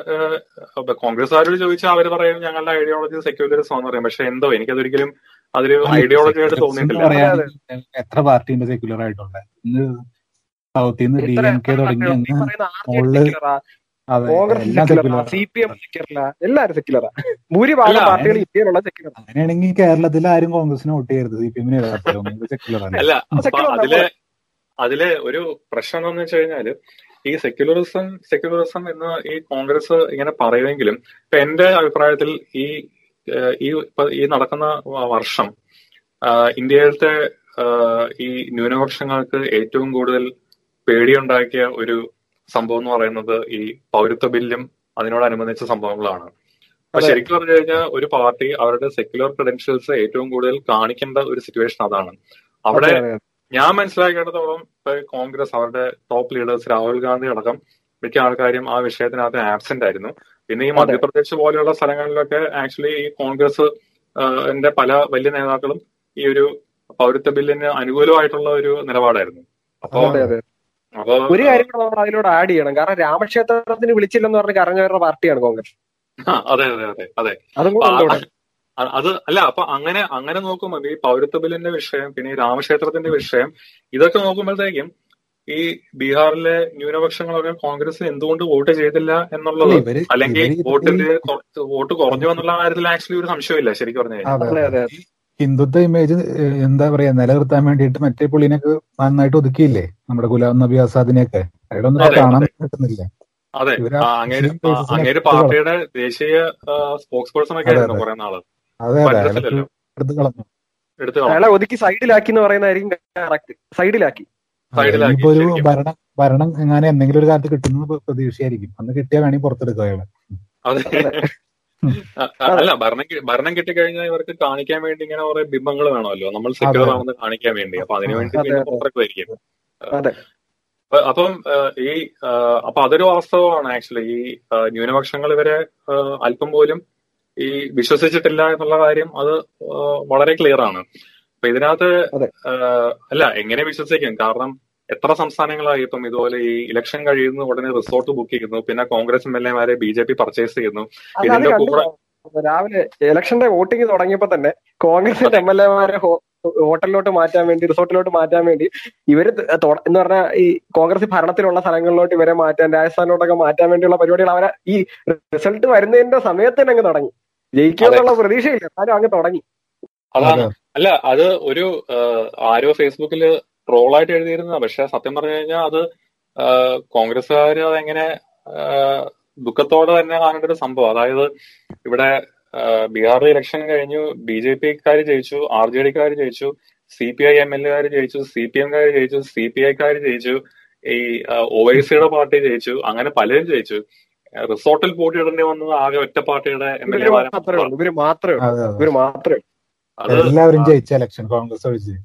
Speaker 2: കോൺഗ്രസ്സുകാരോട് ചോദിച്ചാൽ അവർ പറയും ഞങ്ങളുടെ ഐഡിയോളജി സെക്യുലറിസം എന്ന് പറയും. പക്ഷെ എന്തോ എനിക്കതൊരിക്കലും അതൊരു ഐഡിയോളജി ആയിട്ട് തോന്നിയിട്ടില്ല.
Speaker 4: എത്ര പാർട്ടിന്റെ സെക്യുലർ ആയിട്ടുണ്ട്. സൗത്തിൽ നിന്ന് ഡി എം കെ തുടങ്ങി
Speaker 3: എല്ലാരും സെക്യുലറാ ഭൂരിഭാഗം പാർട്ടികൾ ഇന്ത്യയിലുള്ള
Speaker 4: അങ്ങനെയാണെങ്കിൽ കേരളത്തിൽ ആരും കോൺഗ്രസിന് വോട്ട് ചെയ്യരുത്. സി പി എമ്മിന്
Speaker 2: അതിലെ അതിലെ ഒരു പ്രശ്നം എന്ന് വെച്ച് കഴിഞ്ഞാൽ ഈ സെക്യുലറിസം സെക്യുലറിസം എന്ന് ഈ കോൺഗ്രസ് ഇങ്ങനെ പറയുമെങ്കിലും ഇപ്പൊ എന്റെ അഭിപ്രായത്തിൽ ഈ ഈ നടക്കുന്ന വർഷം ഇന്ത്യയിലത്തെ ഈ ന്യൂനപക്ഷങ്ങൾക്ക് ഏറ്റവും കൂടുതൽ പേടിയുണ്ടാക്കിയ ഒരു സംഭവം എന്ന് പറയുന്നത് ഈ പൗരത്വ ബില്ലും അതിനോടനുബന്ധിച്ച സംഭവങ്ങളാണ്. അപ്പൊ ശരിക്കും പറഞ്ഞു കഴിഞ്ഞാൽ ഒരു പാർട്ടി അവരുടെ സെക്യുലർ ക്രെഡൻഷ്യൽസ് ഏറ്റവും കൂടുതൽ കാണിക്കേണ്ട ഒരു സിറ്റുവേഷൻ അതാണ്. അവിടെ ഞാൻ മനസ്സിലാക്കിയിടത്തോളം കോൺഗ്രസ് അവരുടെ ടോപ്പ് ലീഡേഴ്സ് രാഹുൽ ഗാന്ധി അടക്കം മിക്ക ആൾക്കാരും ആ വിഷയത്തിനകത്ത് ആബ്സെന്റ് ആയിരുന്നു. പിന്നെ ഈ. മധ്യപ്രദേശ് പോലെയുള്ള സ്ഥലങ്ങളിലൊക്കെ ആക്ച്വലി ഈ കോൺഗ്രസ് എന്റെ പല വലിയ നേതാക്കളും ഈ ഒരു പൗരത്വ ബില്ലിന് അനുകൂലമായിട്ടുള്ള ഒരു നിലപാടായിരുന്നു. അപ്പോ
Speaker 3: ഒരു കാര്യം കൂടെ നമ്മൾ അതിലൂടെ ആഡ് ചെയ്യണം. കാരണം രാമക്ഷേത്രത്തിന് വിളിച്ചില്ലെന്ന് പറഞ്ഞ് കറങ്ങുന്ന പാർട്ടിയാണ് കോൺഗ്രസ്.
Speaker 2: അതെ അതെ അതെ അതെ.
Speaker 3: അതും കൂടെ
Speaker 2: അല്ല അപ്പൊ അങ്ങനെ അങ്ങനെ നോക്കുമ്പോൾ ഈ പൗരത്വ ബില്ലിന്റെ വിഷയം പിന്നെ ഈ രാമക്ഷേത്രത്തിന്റെ വിഷയം ഇതൊക്കെ നോക്കുമ്പോഴത്തേക്കും ഈ ബീഹാറിലെ ന്യൂനപക്ഷങ്ങളൊക്കെ കോൺഗ്രസ് എന്തുകൊണ്ട് വോട്ട് ചെയ്തില്ല എന്നുള്ളത് അല്ലെങ്കിൽ വോട്ടിന്റെ വോട്ട് കുറഞ്ഞു എന്നുള്ള കാര്യത്തിൽ ആക്ച്വലി ഒരു സംശയമില്ല ശരിക്കും പറഞ്ഞു കഴിഞ്ഞാൽ.
Speaker 4: ഹിന്ദുത്വ ഇമേജ് എന്താ പറയാ നിലനിർത്താൻ വേണ്ടിയിട്ട് മറ്റേ പുള്ളിനൊക്കെ നന്നായിട്ട് ഒതുക്കിയില്ലേ? നമ്മുടെ ഗുലാം നബി ആസാദിനെയൊക്കെ.
Speaker 2: അയാളൊന്നും
Speaker 4: കാണാൻ. പറ്റുന്നില്ല.
Speaker 2: അതെ അങ്ങേര് പാർട്ടിയുടെ ദേശീയ സ്പോക്സ് പേഴ്സൺ ഒക്കെ ആയിരുന്നു. കുറെ നാൾ.
Speaker 4: അതെ അതെ. എടുത്ത് കളഞ്ഞു.
Speaker 3: അയാളെ ഒതുക്കി സൈഡിലാക്കി എന്ന് പറയുന്നതായിരിക്കും കറക്റ്റ് സൈഡിലാക്കി.
Speaker 4: ഇപ്പൊ ഒരു. ഭരണം ഭരണം എങ്ങനെ എന്തെങ്കിലും ഒരു കാലത്ത് കിട്ടുന്നത് പ്രതീക്ഷയായിരിക്കും. അന്ന് കിട്ടിയാൽ വേണമെങ്കിൽ പുറത്തെടുക്കുക അയാളെ.
Speaker 2: അല്ല ഭരണം ഭരണം കിട്ടിക്കഴിഞ്ഞാൽ ഇവർക്ക് കാണിക്കാൻ വേണ്ടി ഇങ്ങനെ കുറെ ബിംബങ്ങൾ വേണമല്ലോ. നമ്മൾ സെക്യൂർ. ആണെന്ന് കാണിക്കാൻ വേണ്ടി. അപ്പൊ അതിനു വേണ്ടി
Speaker 3: അതെ,
Speaker 2: പിന്നെ
Speaker 3: അതെ.
Speaker 2: പുറത്തിറക്കുമായിരിക്കും അപ്പം ഈ അപ്പൊ അതൊരു വാസ്തവമാണ് ആക്ച്വലി. ഈ ന്യൂനപക്ഷങ്ങൾ ഇവരെ അല്പം പോലും ഈ വിശ്വസിച്ചിട്ടില്ല എന്നുള്ള കാര്യം അത് വളരെ ക്ലിയർ ആണ്. അപ്പൊ ഇതിനകത്ത് അല്ല എങ്ങനെ വിശ്വസിക്കും? കാരണം എത്ര സംസ്ഥാനങ്ങളായി ഇപ്പം ഇതുപോലെ ഈ ഇലക്ഷൻ കഴിയുന്ന ഉടനെ റിസോർട്ട് ബുക്ക് ചെയ്യുന്നു. പിന്നെ കോൺഗ്രസ് എം എൽ എമാരെ ബി ജെ പി പർച്ചേസ് ചെയ്യുന്നു. ഇതിന്റെ കൂടെ
Speaker 3: രാവിലെ ഇലക്ഷന്റെ വോട്ടിംഗ് തുടങ്ങിയപ്പോ തന്നെ കോൺഗ്രസിന്റെ എം എൽ എമാരെ ഹോട്ടലിലോട്ട് മാറ്റാൻ വേണ്ടി റിസോർട്ടിലോട്ട് മാറ്റാൻ വേണ്ടി ഇവർ എന്ന് പറഞ്ഞാൽ ഈ കോൺഗ്രസ് ഭരണത്തിലുള്ള സ്ഥലങ്ങളിലോട്ട് ഇവരെ മാറ്റാൻ രാജസ്ഥാനിലോട്ടൊക്കെ മാറ്റാൻ വേണ്ടിയുള്ള പരിപാടികൾ അവരെ ഈ റിസൾട്ട് വരുന്നതിന്റെ സമയത്ത് തന്നെ അങ്ങ് തുടങ്ങി. ജയിക്കുമെന്നുള്ള പ്രതീക്ഷയില്ല. എന്നാലും അങ്ങ് തുടങ്ങി.
Speaker 2: അതാണ്. അല്ല അത് ഒരു ആരോ ഫേസ്ബുക്കിൽ ട്രോളായിട്ട് എഴുതിയിരുന്നത്. പക്ഷെ സത്യം പറഞ്ഞു കഴിഞ്ഞാൽ അത് കോൺഗ്രസ്സുകാർ കോൺഗ്രസ്സുകാര് അതെങ്ങനെ ദുഃഖത്തോടെ തന്നെ കാണേണ്ട ഒരു സംഭവം. അതായത് ഇവിടെ ബീഹാറിൽ ഇലക്ഷൻ കഴിഞ്ഞു ബി ജെ പിക്കാർ ജയിച്ചു ആർ ജെ ഡിക്കാർ ജയിച്ചു C P I M L എക്കാർ ജയിച്ചു സി പി എംകാർ ജയിച്ചു സി പി ഐക്കാർ ജയിച്ചു ഈ ഒ ഐ സിയുടെ പാർട്ടി ജയിച്ചു അങ്ങനെ പലരും ജയിച്ചു. റിസോർട്ടിൽ പോട്ടിയിടേണ്ടി വന്നത് ആകെ ഒറ്റ പാർട്ടിയുടെ എം എൽ എ
Speaker 3: മാത്രമേ ഉള്ളൂ. ഇവർ മാത്രമേ ഉള്ളൂ.
Speaker 4: അതെ അതെ.
Speaker 3: മാത്രമേ ഉള്ളൂ.
Speaker 2: അത്
Speaker 4: എല്ലാവരും ജയിച്ച ഇലക്ഷൻ കോൺഗ്രസ് ഒഴിച്ച്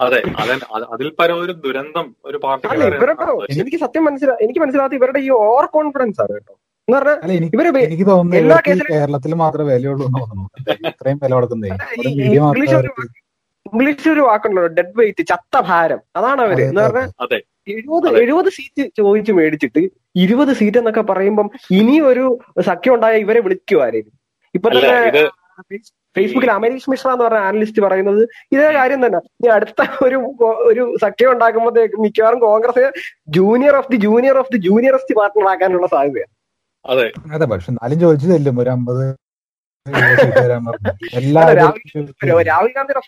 Speaker 2: അതെ അതെ അതിൽ പരം ഒരു ദുരന്തം ഒരു പാർട്ടിക്ക്
Speaker 3: ഇവരുടെ എനിക്ക് സത്യം മനസ്സിലാ എനിക്ക് മനസ്സിലാത്ത ഇവരുടെ ഈ ഓവർ കോൺഫിഡൻസ് ആണ് കേട്ടോ. എന്ന് പറഞ്ഞാൽ
Speaker 4: ഇവർ എനിക്ക് തോന്നുന്നു കേരളത്തിൽ മാത്രമേ വിലയുള്ളൂ എന്ന് തോന്നുന്നു. ഇത്രയും വില കൊടുക്കുന്നേ.
Speaker 3: ഇംഗ്ലീഷ് ഒരു
Speaker 4: മാത്രമേ
Speaker 3: ഇംഗ്ലീഷ് ഒരു വാക്കുണ്ടല്ലോ ഡെഡ് വെയിറ്റ് ചത്ത ഭാരം. അതാണ്
Speaker 4: അവർ.
Speaker 3: എന്ന് പറഞ്ഞാൽ എഴുപത് എഴുപത് സീറ്റ് ചോദിച്ച് മേടിച്ചിട്ട് ഇരുപത് സീറ്റ് എന്നൊക്കെ പറയുമ്പം ഇനി ഒരു സഖ്യം ഉണ്ടായ ഇവരെ വിളിക്കുമായിരുന്നു ഇപ്പൊ തന്നെ ഫേസ്ബുക്കിൽ അമരീഷ് മിശ്ര എന്ന് പറഞ്ഞ ആനലിസ്റ്റ് പറയുന്നത് ഇതേ കാര്യം തന്നെ. ഈ അടുത്ത ഒരു ഒരു സഖ്യം ഉണ്ടാക്കുമ്പോഴത്തേക്ക് മിക്കവാറും Congress junior of the junior of the juniorest partner ആക്കാനുള്ള സാധ്യതയാണ്.
Speaker 2: അതെ.
Speaker 4: അതെ പക്ഷെ എന്നാലും ചോദിച്ചു ചെല്ലും ഒരു അമ്പത്
Speaker 3: രാഹുൽ രാഹുൽ ഗാന്ധിയുടെ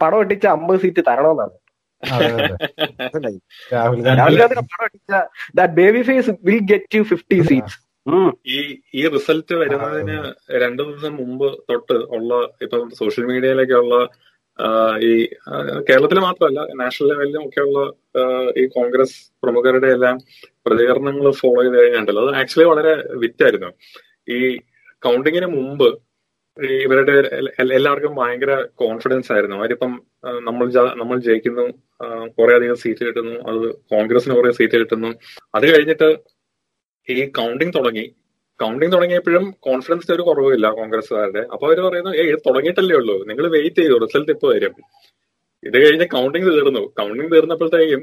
Speaker 3: പടം ഒട്ടിച്ച അമ്പത് സീറ്റ് തരണമെന്നാണ്.
Speaker 4: അതെ അതെ. രാഹുൽ
Speaker 3: രാഹുൽ ഗാന്ധിയുടെ പടം ഒട്ടിച്ച that baby face will get you fifty seats
Speaker 2: ഈ ഈ റിസൾട്ട് വരുന്നതിന് രണ്ടു ദിവസം മുമ്പ് തൊട്ട് ഉള്ള ഇപ്പം സോഷ്യൽ മീഡിയയിലൊക്കെ ഉള്ള ഈ കേരളത്തിൽ മാത്രമല്ല നാഷണൽ ലെവലിലും ഒക്കെയുള്ള ഈ കോൺഗ്രസ് പ്രമുഖരുടെ എല്ലാം പ്രതികരണങ്ങൾ ഫോളോ ചെയ്ത് കഴിഞ്ഞിട്ടുണ്ടല്ലോ. അത് ആക്ച്വലി വളരെ വിറ്റായിരുന്നു. ഈ കൗണ്ടിങ്ങിന് മുമ്പ് ഇവരുടെ എല്ലാവർക്കും ഭയങ്കര കോൺഫിഡൻസ് ആയിരുന്നു. അവരിപ്പം നമ്മൾ നമ്മൾ ജയിക്കുന്നു കുറെ അധികം സീറ്റ് കിട്ടുന്നു അത് കോൺഗ്രസിന് കുറെ സീറ്റ് കിട്ടുന്നു. അത് കഴിഞ്ഞിട്ട് ഈ കൗണ്ടിങ് തുടങ്ങി. കൗണ്ടിങ് തുടങ്ങിയപ്പോഴും കോൺഫിഡൻസിന് ഒരു കുറവില്ല കോൺഗ്രസ്സുകാരുടെ. അപ്പൊ അവർ പറയുന്നു ഏ ഇത് തുടങ്ങിയിട്ടല്ലേ ഉള്ളൂ. നിങ്ങൾ വെയിറ്റ് ചെയ്തു റിസൾട്ട് ഇപ്പൊ വരും. ഇത് കഴിഞ്ഞ് കൗണ്ടിങ് തീർന്നു. കൗണ്ടിങ് തീർന്നപ്പോഴത്തേക്കും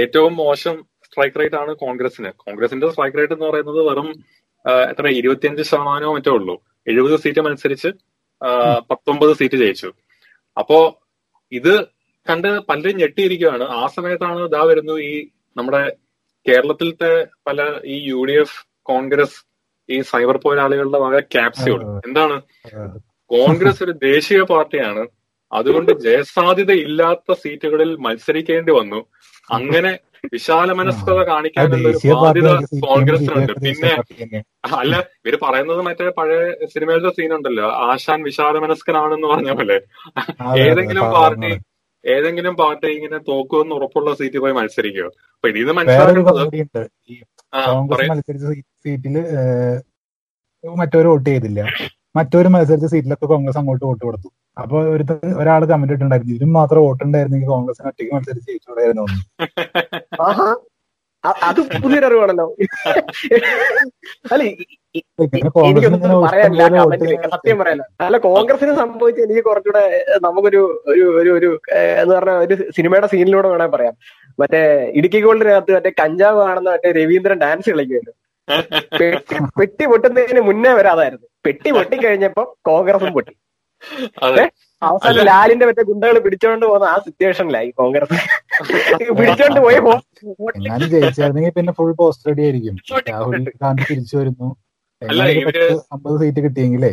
Speaker 2: ഏറ്റവും മോശം സ്ട്രൈക്ക് റേറ്റ് ആണ് കോൺഗ്രസിന് കോൺഗ്രസിന്റെ സ്ട്രൈക്ക് റേറ്റ് എന്ന് പറയുന്നത് വെറും എത്ര ഇരുപത്തിയഞ്ച് ശതമാനമോ മറ്റോ ഉള്ളൂ. എഴുപത് സീറ്റ് മത്സരിച്ച് പത്തൊമ്പത് സീറ്റ് ജയിച്ചു. അപ്പോ ഇത് കണ്ട് പലരും ഞെട്ടിയിരിക്കുകയാണ്. ആ സമയത്താണ് ഇതാ വരുന്നു ഈ നമ്മുടെ കേരളത്തിലത്തെ പല ഈ യു ഡി എഫ് കോൺഗ്രസ് ഈ സൈബർ പോരാളികളുടെ വക ക്യാപ്സ്യൂൾ. എന്താണ്? കോൺഗ്രസ് ഒരു ദേശീയ പാർട്ടിയാണ്. അതുകൊണ്ട് ജയസാധ്യത ഇല്ലാത്ത സീറ്റുകളിൽ മത്സരിക്കേണ്ടി വന്നു. അങ്ങനെ വിശാല മനസ്കത കാണിക്കാനുള്ള ഒരു ബാധ്യത കോൺഗ്രസിനുണ്ട്. പിന്നെ അല്ല ഇവർ പറയുന്നത് മറ്റേ പഴയ സിനിമയിലത്തെ സീനുണ്ടല്ലോ. ആശാൻ വിശാല മനസ്കനാണെന്ന് പറഞ്ഞ പോലെ. ഏതെങ്കിലും പാർട്ടി ഏതെങ്കിലും പാർട്ടി ഇങ്ങനെ തോക്കുമെന്ന് ഉറപ്പുള്ള സീറ്റിൽ പോയി മത്സരിക്കുക അപ്പൊ
Speaker 4: ഇനി
Speaker 2: പറയൂ.
Speaker 4: മത്സരിച്ച സീറ്റിൽ മറ്റവര് വോട്ട് ചെയ്തില്ല. മറ്റൊരു മത്സരിച്ച സീറ്റിലൊക്കെ കോൺഗ്രസ് അങ്ങോട്ട് വോട്ട് കൊടുത്തു. അപ്പൊ ഒരു ഒരാൾ കമന്റ് ഇട്ടുണ്ടായിരുന്നു ഇതിനും മാത്രം വോട്ട് ഉണ്ടായിരുന്നെങ്കിൽ കോൺഗ്രസിന് ഒറ്റയ്ക്ക് മത്സരിച്ച്
Speaker 3: ജയിച്ചോടായിരുന്നു അത് പുതിയൊരു അറിവാണല്ലോ അല്ല എനിക്കൊന്നും പറയാനില്ല കമന്റിലേക്ക് സത്യം പറയാനില്ല അല്ല കോൺഗ്രസിന് സംഭവിച്ച എനിക്ക് കുറച്ചുകൂടെ നമുക്കൊരു ഒരു ഒരു ഒരു എന്ന് പറഞ്ഞ ഒരു സിനിമയുടെ സീനിലൂടെ വേണേ പറയാം. മറ്റേ ഇടുക്കി ഗോൾഡിനകത്ത് മറ്റേ കഞ്ചാവ് കാണുന്ന മറ്റേ രവീന്ദ്രൻ ഡാൻസ് കളിക്കുമല്ലോ പെട്ടി പെട്ടി പൊട്ടുന്നതിന് മുന്നേ വരാതായിരുന്നു പെട്ടി പൊട്ടിക്കഴിഞ്ഞപ്പോ കോൺഗ്രസും പൊട്ടി.
Speaker 2: അതെ.
Speaker 3: അവസാനം ലാലിന്റെ മറ്റേ ഗുണ്ടകൾ പിടിച്ചോണ്ട് പോകുന്ന ആ സിറ്റുവേഷനിലായി കോൺഗ്രസ്. പിടിച്ചോണ്ട് പോയി
Speaker 4: ഞാൻ ജയിച്ചായിരുന്നെങ്കിൽ പിന്നെ ഫുൾ പോസ്റ്റ് റെഡി ആയിരിക്കും. രാഹുൽ ഗാന്ധി തിരിച്ചു വരുന്നു. അമ്പത് സീറ്റ് കിട്ടിയെങ്കിലേ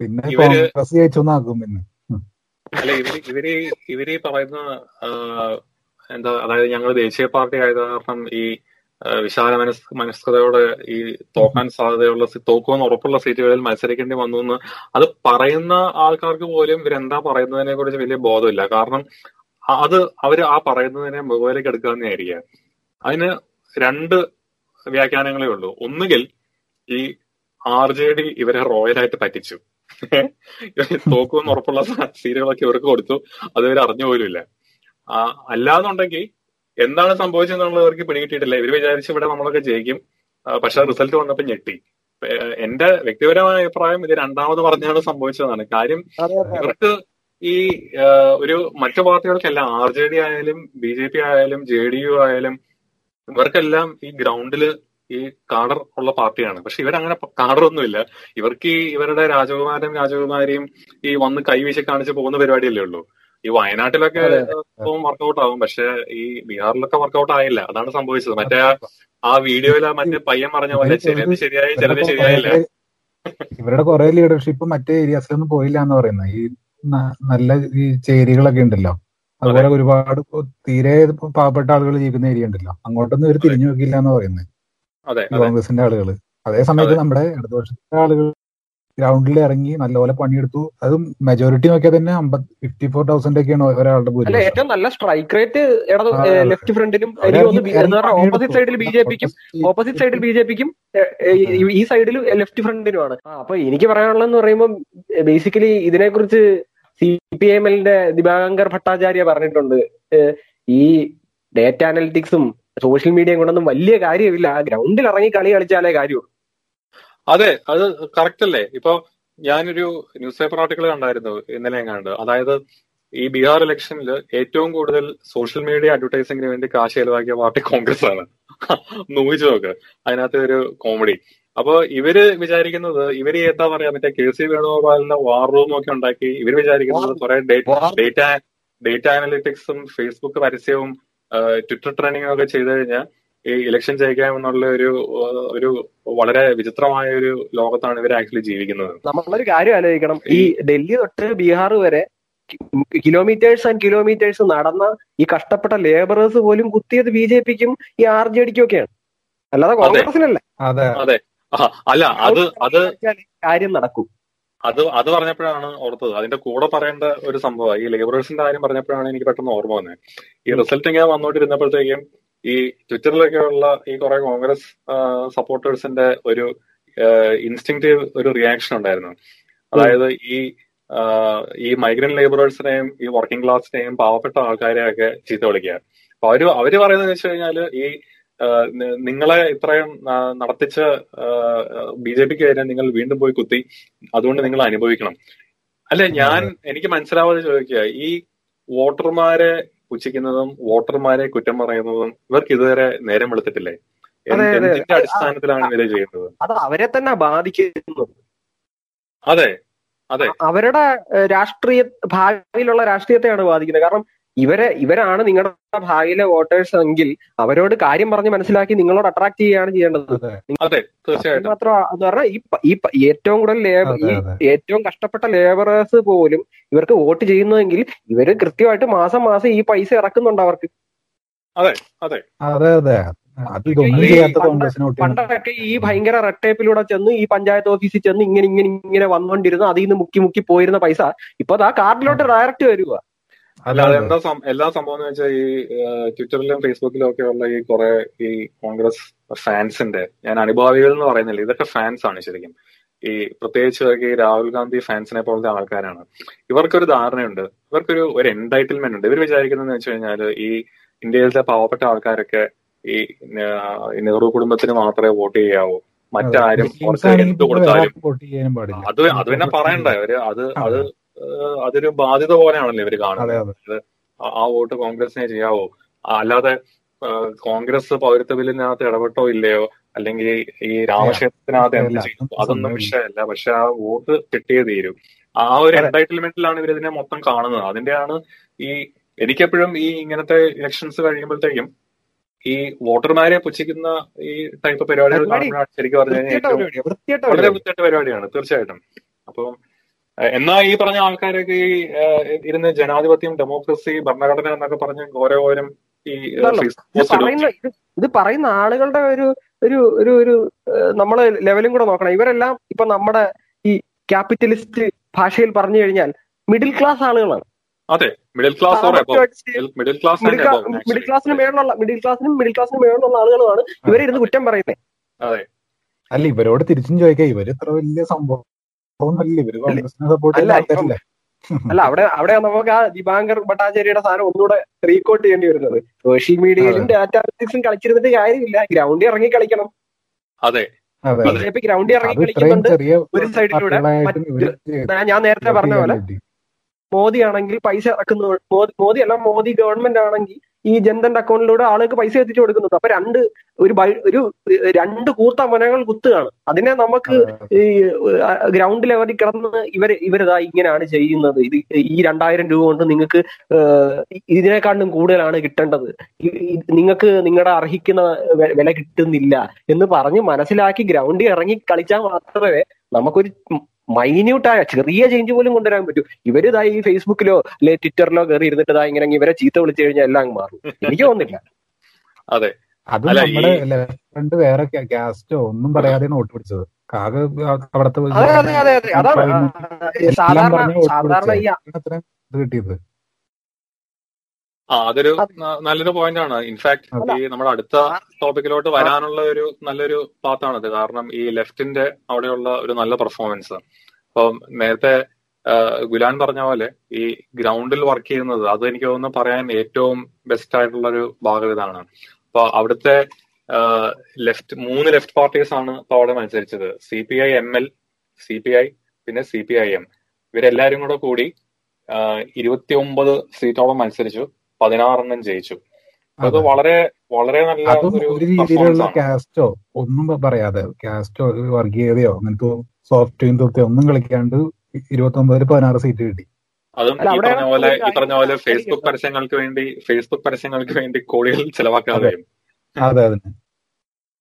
Speaker 4: പിന്നെ കോൺഗ്രസ് ജയിച്ചൊന്നാക്കും പിന്നെ.
Speaker 2: അല്ല ഇവർ ഇവർ ഇവർ ഈ പറയുന്ന എന്താ അതായത് ഞങ്ങൾ ദേശീയ പാർട്ടി ആയത് കാരണം ഈ വിശാല മനസ് മനസ്കതയോടെ ഈ തോക്കാൻ സാധ്യതയുള്ള തോക്കുമെന്ന് ഉറപ്പുള്ള സീറ്റുകളിൽ മത്സരിക്കേണ്ടി വന്നു എന്ന് അത് പറയുന്ന ആൾക്കാർക്ക് പോലും ഇവരെന്താ പറയുന്നതിനെ കുറിച്ച് വലിയ ബോധമില്ല. കാരണം അത് അവർ ആ പറയുന്നതിനെ മുകളിലേക്ക് എടുക്കുക ആയിരിക്കാം അതിന് രണ്ട് വ്യാഖ്യാനങ്ങളേ ഉള്ളൂ. ഒന്നുകിൽ ഈ ആർ ജെ ഡി ഇവരെ റോയലായിട്ട് പറ്റിച്ചു. തോക്കുമെന്ന് ഉറപ്പുള്ള സീറ്റുകളൊക്കെ ഇവർക്ക് കൊടുത്തു. അത് ഇവർ അറിഞ്ഞു ആ, അല്ലാന്നുണ്ടെങ്കിൽ എന്താണ് സംഭവിച്ചെന്നുള്ളത് അവർക്ക് പിടികിട്ടിയിട്ടില്ല. ഇവർ വിചാരിച്ച് ഇവിടെ നമ്മളൊക്കെ ജയിക്കും. പക്ഷെ റിസൾട്ട് വന്നപ്പോ ഞെട്ടി. എന്റെ വ്യക്തിപരമായ അഭിപ്രായം ഇത് രണ്ടാമത് പറഞ്ഞാണ് സംഭവിച്ചതാണ് കാര്യം ഇവർക്ക് ഈ ഒരു മറ്റു പാർട്ടികൾക്കെല്ലാം ആർ ജെ ഡി ആയാലും ബി ജെ പി ആയാലും ജെ ഡി യു ആയാലും ഇവർക്കെല്ലാം ഈ ഗ്രൗണ്ടിൽ ഈ കാഡർ ഉള്ള പാർട്ടിയാണ്. പക്ഷെ ഇവരങ്ങനെ കാടറൊന്നുമില്ല ഇവർക്ക് ഈ ഇവരുടെ രാജകുമാരനും രാജകുമാരിയും ഈ വന്ന് കൈവീശി കാണിച്ച് പോകുന്ന പരിപാടിയല്ലേ ഉള്ളൂ. ഈ വയനാട്ടിലൊക്കെ വർക്കൗട്ട് ആവും. പക്ഷെ ഈ ബീഹാറിലൊക്കെ വർക്കൗട്ട് ആയില്ല. അതാണ് സംഭവിച്ചത്. മറ്റേ ആ- വീഡിയോയില വീഡിയോയിൽ ആ മറ്റേ പയ്യൻ പറഞ്ഞ പോലെ ചിലത് ശരിയായി ചിലത് ശരിയായില്ല.
Speaker 4: ഇവരുടെ കുറെ ലീഡർഷിപ്പ് മറ്റേ ഏരിയാസിലൊന്നും പോയില്ല എന്ന് പറയുന്നത്. ഈ നല്ല ഈ ചേരികളൊക്കെ ഉണ്ടല്ലോ. അതുപോലെ ഒരുപാട് തീരെ പാവപ്പെട്ട ആളുകൾ ജീവിക്കുന്ന ഏരിയ ഉണ്ടല്ലോ. അങ്ങോട്ടൊന്നും ഇവർ തിരിഞ്ഞു നോക്കില്ല എന്ന് പറയുന്നത് കോൺഗ്രസിന്റെ ആളുകൾ അതേ സമയത്ത്. നമ്മുടെ ഇടതുപക്ഷത്തിന്റെ ആളുകൾ ഗ്രൗണ്ടിൽ ഇറങ്ങി നല്ലപോലെ പണിയെടുത്തു. അതും മെജോറിറ്റി നോക്കിയാൽ തന്നെ ഫിഫ്റ്റി ഫോർ തൗസൻഡ് ഒക്കെയാണ് ഒരാളുടെ ഭൂരിപക്ഷം.
Speaker 3: ഏറ്റവും നല്ല സ്ട്രൈക്ക് റേറ്റ് ലെഫ്റ്റ് ഫ്രണ്ടിലും ഓപ്പോസിറ്റ് സൈഡിൽ ബി ജെ പിക്കും ഓപ്പോസിറ്റ് സൈഡിൽ ബി ജെ പിക്കും ഈ സൈഡിൽ ലെഫ്റ്റ് ഫ്രണ്ടിനുമാണ് അപ്പൊ എനിക്ക് പറയാനുള്ളതെന്ന് പറയുമ്പോൾ ബേസിക്കലി ഇതിനെക്കുറിച്ച് സി പി എം എല്ലിന്റെ ദിവാകർ ഭട്ടാചാര്യ പറഞ്ഞിട്ടുണ്ട്. ഈ ഡേറ്റ അനലിറ്റിക്സും സോഷ്യൽ മീഡിയയും കൊണ്ടൊന്നും വലിയ കാര്യമില്ല. ഗ്രൗണ്ടിൽ ഇറങ്ങി കളി കളിച്ചാലേ കാര്യമുള്ളൂ.
Speaker 2: അതെ അത് കറക്റ്റ് അല്ലേ? ഇപ്പൊ ഞാനൊരു ന്യൂസ് പേപ്പർ ആർട്ടിക്കിൾ കണ്ടായിരുന്നു ഇന്നലെ എങ്ങാണ്ട്. അതായത് ഈ ബീഹാർ ഇലക്ഷനിൽ ഏറ്റവും കൂടുതൽ സോഷ്യൽ മീഡിയ അഡ്വർടൈസിംഗിന് വേണ്ടി കാശ് ചെലവാക്കിയ പാർട്ടി കോൺഗ്രസ് ആണ് നോയിച്ചു നോക്ക്. അതിനകത്ത് ഒരു കോമഡി അപ്പൊ ഇവർ വിചാരിക്കുന്നത് ഇവർ എന്താ പറയാ മറ്റേ കെ സി വേണുഗോപാലിന്റെ വാർ റൂം ഒക്കെ ഉണ്ടാക്കി ഇവർ വിചാരിക്കുന്നത് കുറെ ഡേറ്റ ഡേറ്റ അനലിറ്റിക്സും ഫേസ്ബുക്ക് പരസ്യവും ട്വിറ്റർ ട്രെൻഡിങ്ങും ഒക്കെ ചെയ്തു കഴിഞ്ഞാൽ ഈ ഇലക്ഷൻ ജയിക്കാമെന്നുള്ള ഒരു ഒരു വളരെ വിചിത്രമായ ഒരു ലോകത്താണ് ഇവർ ആക്ച്വലി ജീവിക്കുന്നത്.
Speaker 3: നമ്മളൊരു കാര്യം ആലോചിക്കണം. ഈ ഡൽഹി തൊട്ട് ബീഹാർ വരെ കിലോമീറ്റേഴ്സ് ആൻഡ് കിലോമീറ്റേഴ്സ് നടന്ന ഈ കഷ്ടപ്പെട്ട ലേബറേഴ്സ് പോലും കുത്തിയത് ബി ജെ പിക്കും ഈ ആർ ജെ ഡിക്കും ഒക്കെയാണ്. അല്ലാതെ കോൺഗ്രസിനല്ല.
Speaker 4: അതെ.
Speaker 2: അതെ. അല്ല അത് അത്
Speaker 3: കാര്യം നടക്കും.
Speaker 2: അത് അത് പറഞ്ഞപ്പോഴാണ് ഓർത്തത്. അതിന്റെ കൂടെ പറയേണ്ട ഒരു സംഭവം ഈ ലേബറേഴ്സിന്റെ കാര്യം പറഞ്ഞപ്പോഴാണ് എനിക്ക് പെട്ടെന്ന് ഓർമ്മ വന്നത്. ഈ റിസൾട്ട് ഇങ്ങനെ വന്നോണ്ടിരുന്നപ്പോഴത്തേക്കും ഈ ട്വിറ്ററിലൊക്കെ ഉള്ള ഈ കുറെ കോൺഗ്രസ് സപ്പോർട്ടേഴ്സിന്റെ ഒരു ഇൻസ്റ്റിങ്റ്റീവ് ഒരു റിയാക്ഷൻ ഉണ്ടായിരുന്നു. അതായത് ഈ ഈ മൈഗ്രന്റ് ലേബറേഴ്സിനെയും ഈ വർക്കിംഗ് ക്ലാസിനെയും പാവപ്പെട്ട ആൾക്കാരെയൊക്കെ ചീത്ത വിളിക്കുക. അപ്പൊ അവർ അവർ പറയുന്നത് വെച്ച് കഴിഞ്ഞാൽ ഈ നിങ്ങളെ ഇത്രയും നടത്തിച്ച് നടത്തിച്ച ബി ജെ പിക്ക് കഴിഞ്ഞാൽ നിങ്ങൾ വീണ്ടും പോയി കുത്തി അതുകൊണ്ട് നിങ്ങൾ അനുഭവിക്കണം. അല്ലെ ഞാൻ എനിക്ക് മനസ്സിലാവാതെ ചോദിക്കുക ഈ വോട്ടർമാരെ പുച്ഛിക്കുന്നതും വോട്ടർമാരെ കുറ്റം പറയുന്നതും ഇവർക്ക് ഇതുവരെ നേരം വെളുത്തിട്ടില്ലേ. എന്തിന്റെ അടിസ്ഥാനത്തിലാണ് ഇവർ ചെയ്യുന്നത്?
Speaker 3: അത് അവരെ തന്നെ ബാധിക്കുന്നു.
Speaker 2: അതെ അതെ.
Speaker 3: അവരുടെ രാഷ്ട്രീയ ഭാവിയിലുള്ള രാഷ്ട്രീയത്തെയാണ് ബാധിക്കുന്നത്. കാരണം ഇവരെ ഇവരാണ് നിങ്ങളുടെ ഭാവിയിലെ വോട്ടേഴ്സ് എങ്കിൽ അവരോട് കാര്യം പറഞ്ഞ് മനസ്സിലാക്കി നിങ്ങളോട് അട്രാക്ട് ചെയ്യുകയാണ് ചെയ്യേണ്ടത്.
Speaker 4: അതെ
Speaker 2: തീർച്ചയായിട്ടും.
Speaker 3: മാത്രം എന്ന് പറഞ്ഞാൽ ഈ ഏറ്റവും കൂടുതൽ ലേബർ ഈ ഏറ്റവും കഷ്ടപ്പെട്ട ലേബറേഴ്സ് പോലും ഇവർക്ക് വോട്ട് ചെയ്യുന്നതെങ്കിൽ ഇവർ കൃത്യമായിട്ട് മാസം മാസം ഈ പൈസ ഇറക്കുന്നുണ്ട് അവർക്ക്.
Speaker 2: അതെ അതെ.
Speaker 4: അതെ അതെ. അത് ഇതൊന്നും
Speaker 3: ഈ
Speaker 4: ചെയ്യാത്ത വോട്ട് ചെയ്യണം
Speaker 3: പണ്ടൊക്കെ ഈ ഭയങ്കര റെഡ് ടേപ്പിലൂടെ ചെന്ന് ഈ പഞ്ചായത്ത് ഓഫീസിൽ ചെന്ന് ഇങ്ങനെ ഇങ്ങനെ ഇങ്ങനെ വന്നോണ്ടിരുന്നു അതിൽ നിന്ന് മുക്കി മുക്കി പോയിരുന്ന പൈസ. ഇപ്പൊ ആ കാർഡിലോട്ട് ഡയറക്റ്റ് വരിക
Speaker 2: അല്ല എന്താ എല്ലാ സംഭവം എന്ന് വെച്ചാൽ ഈ ട്വിറ്ററിലും ഫേസ്ബുക്കിലും ഒക്കെ ഉള്ള ഈ കുറെ ഈ കോൺഗ്രസ് ഫാൻസിന്റെ ഞാൻ അനുഭാവികൾ എന്ന് പറയുന്നില്ല ഇതൊക്കെ ഫാൻസ് ആണ് ശരിക്കും. ഈ പ്രത്യേകിച്ച് ഈ രാഹുൽ ഗാന്ധി ഫാൻസിനെ പോലത്തെ ആൾക്കാരാണ്. ഇവർക്കൊരു ധാരണയുണ്ട് ഇവർക്കൊരു ഒരു എൻടൈറ്റിൽമെന്റ് ഉണ്ട്. ഇവർ വിചാരിക്കുന്നതെന്ന് വെച്ച് കഴിഞ്ഞാൽ ഈ ഇന്ത്യയിലത്തെ പാവപ്പെട്ട ആൾക്കാരൊക്കെ ഈ നെഹ്റു കുടുംബത്തിന് മാത്രമേ വോട്ട് ചെയ്യാവൂ. മറ്റാരും അവർക്ക് എന്ത് കൊടുത്താലും അത് അത് പിന്നെ പറയണ്ടേ. അവർ അത് അത്. അതൊരു ബാധ്യത പോലെയാണല്ലോ ഇവർ കാണുന്നത്. ആ- വോട്ട് കോൺഗ്രസിനെ ചെയ്യാവോ? അല്ലാതെ കോൺഗ്രസ് പൗരത്വ ബില്ലിനകത്ത് ഇടപെട്ടോ ഇല്ലയോ? അല്ലെങ്കിൽ ഈ രാമക്ഷേത്രത്തിനകത്ത് എന്ത്
Speaker 4: ചെയ്യും?
Speaker 2: ചെയ്തു
Speaker 4: അതൊന്നും
Speaker 2: വിഷയമല്ല. പക്ഷെ ആ വോട്ട് കിട്ടിയേ തീരും. ആ ഒരു എൻടൈറ്റിൽമെന്റിലാണ് ഇവർ ഇതിനെ മൊത്തം കാണുന്നത്. അതിന്റെയാണ് ഈ എനിക്കെപ്പോഴും ഈ ഇങ്ങനത്തെ ഇലക്ഷൻസ് കഴിയുമ്പോഴത്തേക്കും ഈ വോട്ടർമാരെ പുച്ഛിക്കുന്ന ഈ ടൈപ്പ് പരിപാടികൾ
Speaker 3: പരിപാടി
Speaker 2: ശരിക്കും പറഞ്ഞു കഴിഞ്ഞാൽ വളരെ വൃത്തിയായിട്ട് പരിപാടിയാണ്. തീർച്ചയായിട്ടും. അപ്പം എന്നാ ഈ പറഞ്ഞ ആൾക്കാരൊക്കെ ഈ ഇരുന്ന് ജനാധിപത്യം ഡെമോക്രസി ഭരണഘടന എന്നൊക്കെ പറഞ്ഞ് ഓരോരും ഈ
Speaker 3: ഇത് പറയുന്ന ആളുകളുടെ ഒരു ഒരു ഒരു ഒരു നമ്മൾ ലെവലും കൂടെ നോക്കണം. ഇവരെല്ലാം ഇപ്പൊ നമ്മുടെ ഈ ക്യാപിറ്റലിസ്റ്റ് ഭാഷയിൽ പറഞ്ഞു കഴിഞ്ഞാൽ മിഡിൽ ക്ലാസ് ആളുകളാണ്.
Speaker 2: അതെ middle class middle class
Speaker 3: middle class- middle ക്ലാസ്സിന് മേളിലുള്ള മിഡിൽ ക്ലാസ്സിനും മിഡിൽ ക്ലാസിനും മേളിലുള്ള ആളുകളുമാണ് ഇവരെ ഇരുന്ന് കുറ്റം പറയുന്നത്
Speaker 2: അതെ.
Speaker 4: അല്ല ഇവരോട് തിരിച്ചും ചോദിക്കാം. ഇവർ ഇത്ര വലിയ സംഭവം
Speaker 3: അല്ല, അവിടെ അവിടെ നമുക്ക് ആ ദിവാങ്കർ ഭട്ടാചാര്യയുടെ സാധനം ഒന്നുകൂടെ റീകോട്ട് ചെയ്യേണ്ടി വരുന്നത്. സോഷ്യൽ മീഡിയയിലും ഡാറ്റ അനലിറ്റിക്സും കളിച്ചിരുന്നിട്ട് കാര്യമില്ല. ഗ്രൗണ്ടിൽ ഇറങ്ങി കളിക്കണം.
Speaker 2: അതെ.
Speaker 4: അതെ.
Speaker 3: ബി ജെ പി ഗ്രൗണ്ടിൽ ഇറങ്ങി കളിക്കുന്നുണ്ട് ഒരു സൈഡിലൂടെ. ഞാൻ- ഞാൻ നേരത്തെ പറഞ്ഞ പോലെ മോദി ആണെങ്കിൽ പൈസ ഇറക്കുന്നു മോദി അല്ല മോദി ഗവൺമെന്റ് ആണെങ്കിൽ ഈ ജൻധന്റെ അക്കൗണ്ടിലൂടെ ആളുകൾക്ക് പൈസ എത്തിച്ചു കൊടുക്കുന്നത്. അപ്പൊ രണ്ട് ഒരു ഒരു രണ്ട് കൂർത്ത മനകൾ കുത്തുകയാണ്. അതിനെ നമുക്ക് ഈ ഗ്രൗണ്ട് ലെവലിൽ കിടന്ന് ഇവർ ഇവരിതാ ഇങ്ങനെയാണ് ചെയ്യുന്നത്. ഇത് ഈ രണ്ടായിരം രൂപ കൊണ്ട് നിങ്ങൾക്ക് ഇതിനേക്കാളും കൂടുതലാണ് കിട്ടേണ്ടത്. നിങ്ങൾക്ക് നിങ്ങളുടെ അർഹിക്കുന്ന വില കിട്ടുന്നില്ല എന്ന് പറഞ്ഞ് മനസ്സിലാക്കി ഗ്രൗണ്ടിൽ ഇറങ്ങി കളിച്ചാൽ മാത്രമേ നമുക്കൊരു മൈന്യൂട്ടായ ചെറിയ ചേഞ്ച് പോലും കൊണ്ടുവരാൻ പറ്റും. ഇവർ ഇതാ ഈ ഫേസ്ബുക്കിലോ അല്ലെ ട്വിറ്ററിലോ കയറി ഇരുന്നിട്ട് ഇതാ ഇങ്ങനെ ഇവരെ ചീത്ത വിളിച്ചു കഴിഞ്ഞാൽ എല്ലാം അങ്ങ് മാറും. എനിക്ക് തോന്നുന്നില്ല.
Speaker 2: അതെ.
Speaker 4: അത് നമ്മുടെ ലെഫ്റ്റ് വേറെ കാസ്റ്റോ ഒന്നും പറയാതെ വോട്ട് പിടിച്ചത്. ആകെ അവിടത്തെ കിട്ടിയത്.
Speaker 2: ആ അതൊരു നല്ലൊരു പോയിന്റ് ആണ്. ഇൻഫാക്ട് ഈ നമ്മുടെ അടുത്ത ടോപ്പിക്കിലോട്ട് വരാനുള്ള ഒരു നല്ലൊരു പാത്താണത് കാരണം ഈ ലെഫ്റ്റിന്റെ അവിടെയുള്ള ഒരു നല്ല പെർഫോമൻസ് അപ്പം നേരത്തെ ഗുലാൻ പറഞ്ഞ പോലെ ഈ ഗ്രൗണ്ടിൽ വർക്ക് ചെയ്യുന്നത് അത് എനിക്ക് തോന്നുന്നു പറയാൻ ഏറ്റവും ബെസ്റ്റ് ആയിട്ടുള്ള ഒരു ഭാഗം ഇതാണ്. അപ്പൊ അവിടുത്തെ ലെഫ്റ്റ് മൂന്ന് ലെഫ്റ്റ് പാർട്ടീസ് ആണ് ഇപ്പൊ അവിടെ മത്സരിച്ചത്. C P I M L C P I പിന്നെ സി പി ഐ എം ഇവരെല്ലാരും കൂടെ കൂടി ഇരുപത്തി ഒമ്പത് സീറ്റോളം മത്സരിച്ചു. പതിനാറെണ്ണം ജയിച്ചു. അത് വളരെ വളരെ നല്ല ഒരു
Speaker 4: ഒരു രീതിയിലുള്ള കാസ്റ്റോ ഒന്നും പറയാതെ കാസ്റ്റോ വർഗീയതയോ അങ്ങനത്തെ സോഫ്റ്റ് തൊക്കെ ഒന്നും കളിക്കാണ്ട് ഇരുപത്തി ഒമ്പതിൽ പതിനാറ് സീറ്റ് കിട്ടി.
Speaker 2: അതും ഈ പറഞ്ഞ പോലെ ഈ പറഞ്ഞ പോലെ ഫേസ്ബുക്ക് പരസ്യങ്ങൾക്ക് വേണ്ടി ഫേസ്ബുക്ക് പരസ്യങ്ങൾക്ക് വേണ്ടി കോടികൾ ചെലവാക്കാതെ
Speaker 4: അതെ. അതെ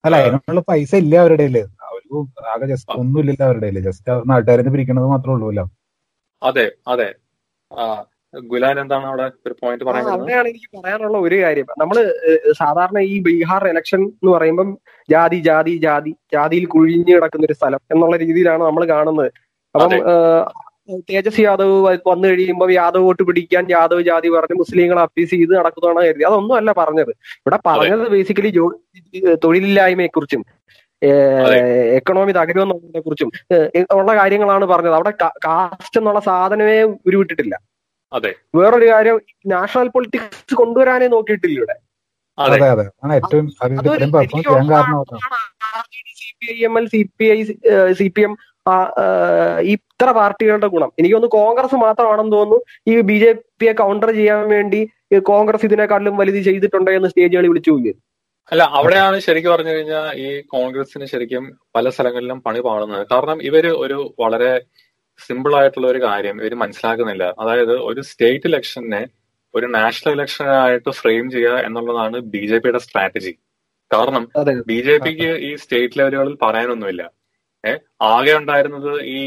Speaker 4: അല്ല. അതിനുള്ള പൈസ ഇല്ല അവരുടെ അവർക്ക് ആകെ ജസ്റ്റ് ഒന്നും ഇല്ലല്ലോ അവരുടെ ജസ്റ്റ് നാട്ടുകാരെ പിരിക്കണത് മാത്രമേ ഉള്ളൂ അല്ലോ
Speaker 2: അതെ അതെ. ആ ഗുലാൻ എന്താണ് അവിടെ ഒരു പോയിന്റ് പറയുന്നത്
Speaker 3: അവിടെയാണ് എനിക്ക് പറയാനുള്ള ഒരു കാര്യം. നമ്മൾ സാധാരണ ഈ ബീഹാർ ഇലക്ഷൻ എന്ന് പറയുമ്പം ജാതി ജാതി ജാതി ജാതിയിൽ കുഴിഞ്ഞു കിടക്കുന്ന ഒരു സ്ഥലം എന്നുള്ള രീതിയിലാണ് നമ്മൾ കാണുന്നത്. അപ്പം തേജസ് യാദവ് വന്നു കഴിയുമ്പോൾ യാദവ് വോട്ട് പിടിക്കാൻ യാദവ് ജാതി പറഞ്ഞ് മുസ്ലിങ്ങളെ അപ്പീസ് ചെയ്ത് നടക്കുന്നതാണ് കരുതി. അതൊന്നും അല്ല പറഞ്ഞത്. ഇവിടെ പറഞ്ഞത് ബേസിക്കലി ജോ തൊഴിലില്ലായ്മയെ കുറിച്ചും. എക്കണോമി തകരുമെന്നുള്ളതിനെ കുറിച്ചും ഉള്ള കാര്യങ്ങളാണ് പറഞ്ഞത്. അവിടെ കാസ്റ്റ് എന്നുള്ള സാധനമേ ഉരുവിട്ടിട്ടില്ല.
Speaker 2: അതെ.
Speaker 3: വേറൊരു കാര്യം നാഷണൽ പൊളിറ്റിക്സ് കൊണ്ടുവരാനേ നോക്കിയിട്ടില്ല ഇവിടെ.
Speaker 2: അതെ.
Speaker 4: അതെ ഏറ്റവും അത്
Speaker 3: അതൊരു
Speaker 4: ഇത്രയും പെർഫോം ചെയ്യാൻ കാരണം അതാണ്.
Speaker 3: C P I M L C P I C P M ഇത്ര പാർട്ടികളുടെ ഗുണം. എനിക്ക് തോന്നുന്നു കോൺഗ്രസ് മാത്രമാണെന്ന് തോന്നുന്നു. ഈ ബി ജെ പിയെ കൗണ്ടർ ചെയ്യാൻ വേണ്ടി കോൺഗ്രസ് ഇതിനെക്കാട്ടിലും വലുത് ചെയ്തിട്ടുണ്ട് എന്ന് സ്റ്റേജുകളിൽ വിളിച്ചു പോയി.
Speaker 2: അല്ല അവിടെയാണ് ശരിക്കും പറഞ്ഞു കഴിഞ്ഞാൽ ഈ കോൺഗ്രസിന് ശരിക്കും പല സ്ഥലങ്ങളിലും പണി പാടുന്നത് കാരണം ഇവർ ഒരു വളരെ സിമ്പിൾ ആയിട്ടുള്ള ഒരു കാര്യം ഇവർ മനസ്സിലാക്കുന്നില്ല. അതായത് ഒരു സ്റ്റേറ്റ് ഇലക്ഷനെ ഒരു നാഷണൽ ഇലക്ഷൻ ആയിട്ട് ഫ്രെയിം ചെയ്യുക എന്നുള്ളതാണ് ബി ജെ പിയുടെ സ്ട്രാറ്റജി കാരണം ബി ജെ പിക്ക് ഈ സ്റ്റേറ്റ് ലെവലുകളിൽ പറയാനൊന്നുമില്ല. ഏഹ് ആകെ ഉണ്ടായിരുന്നത് ഈ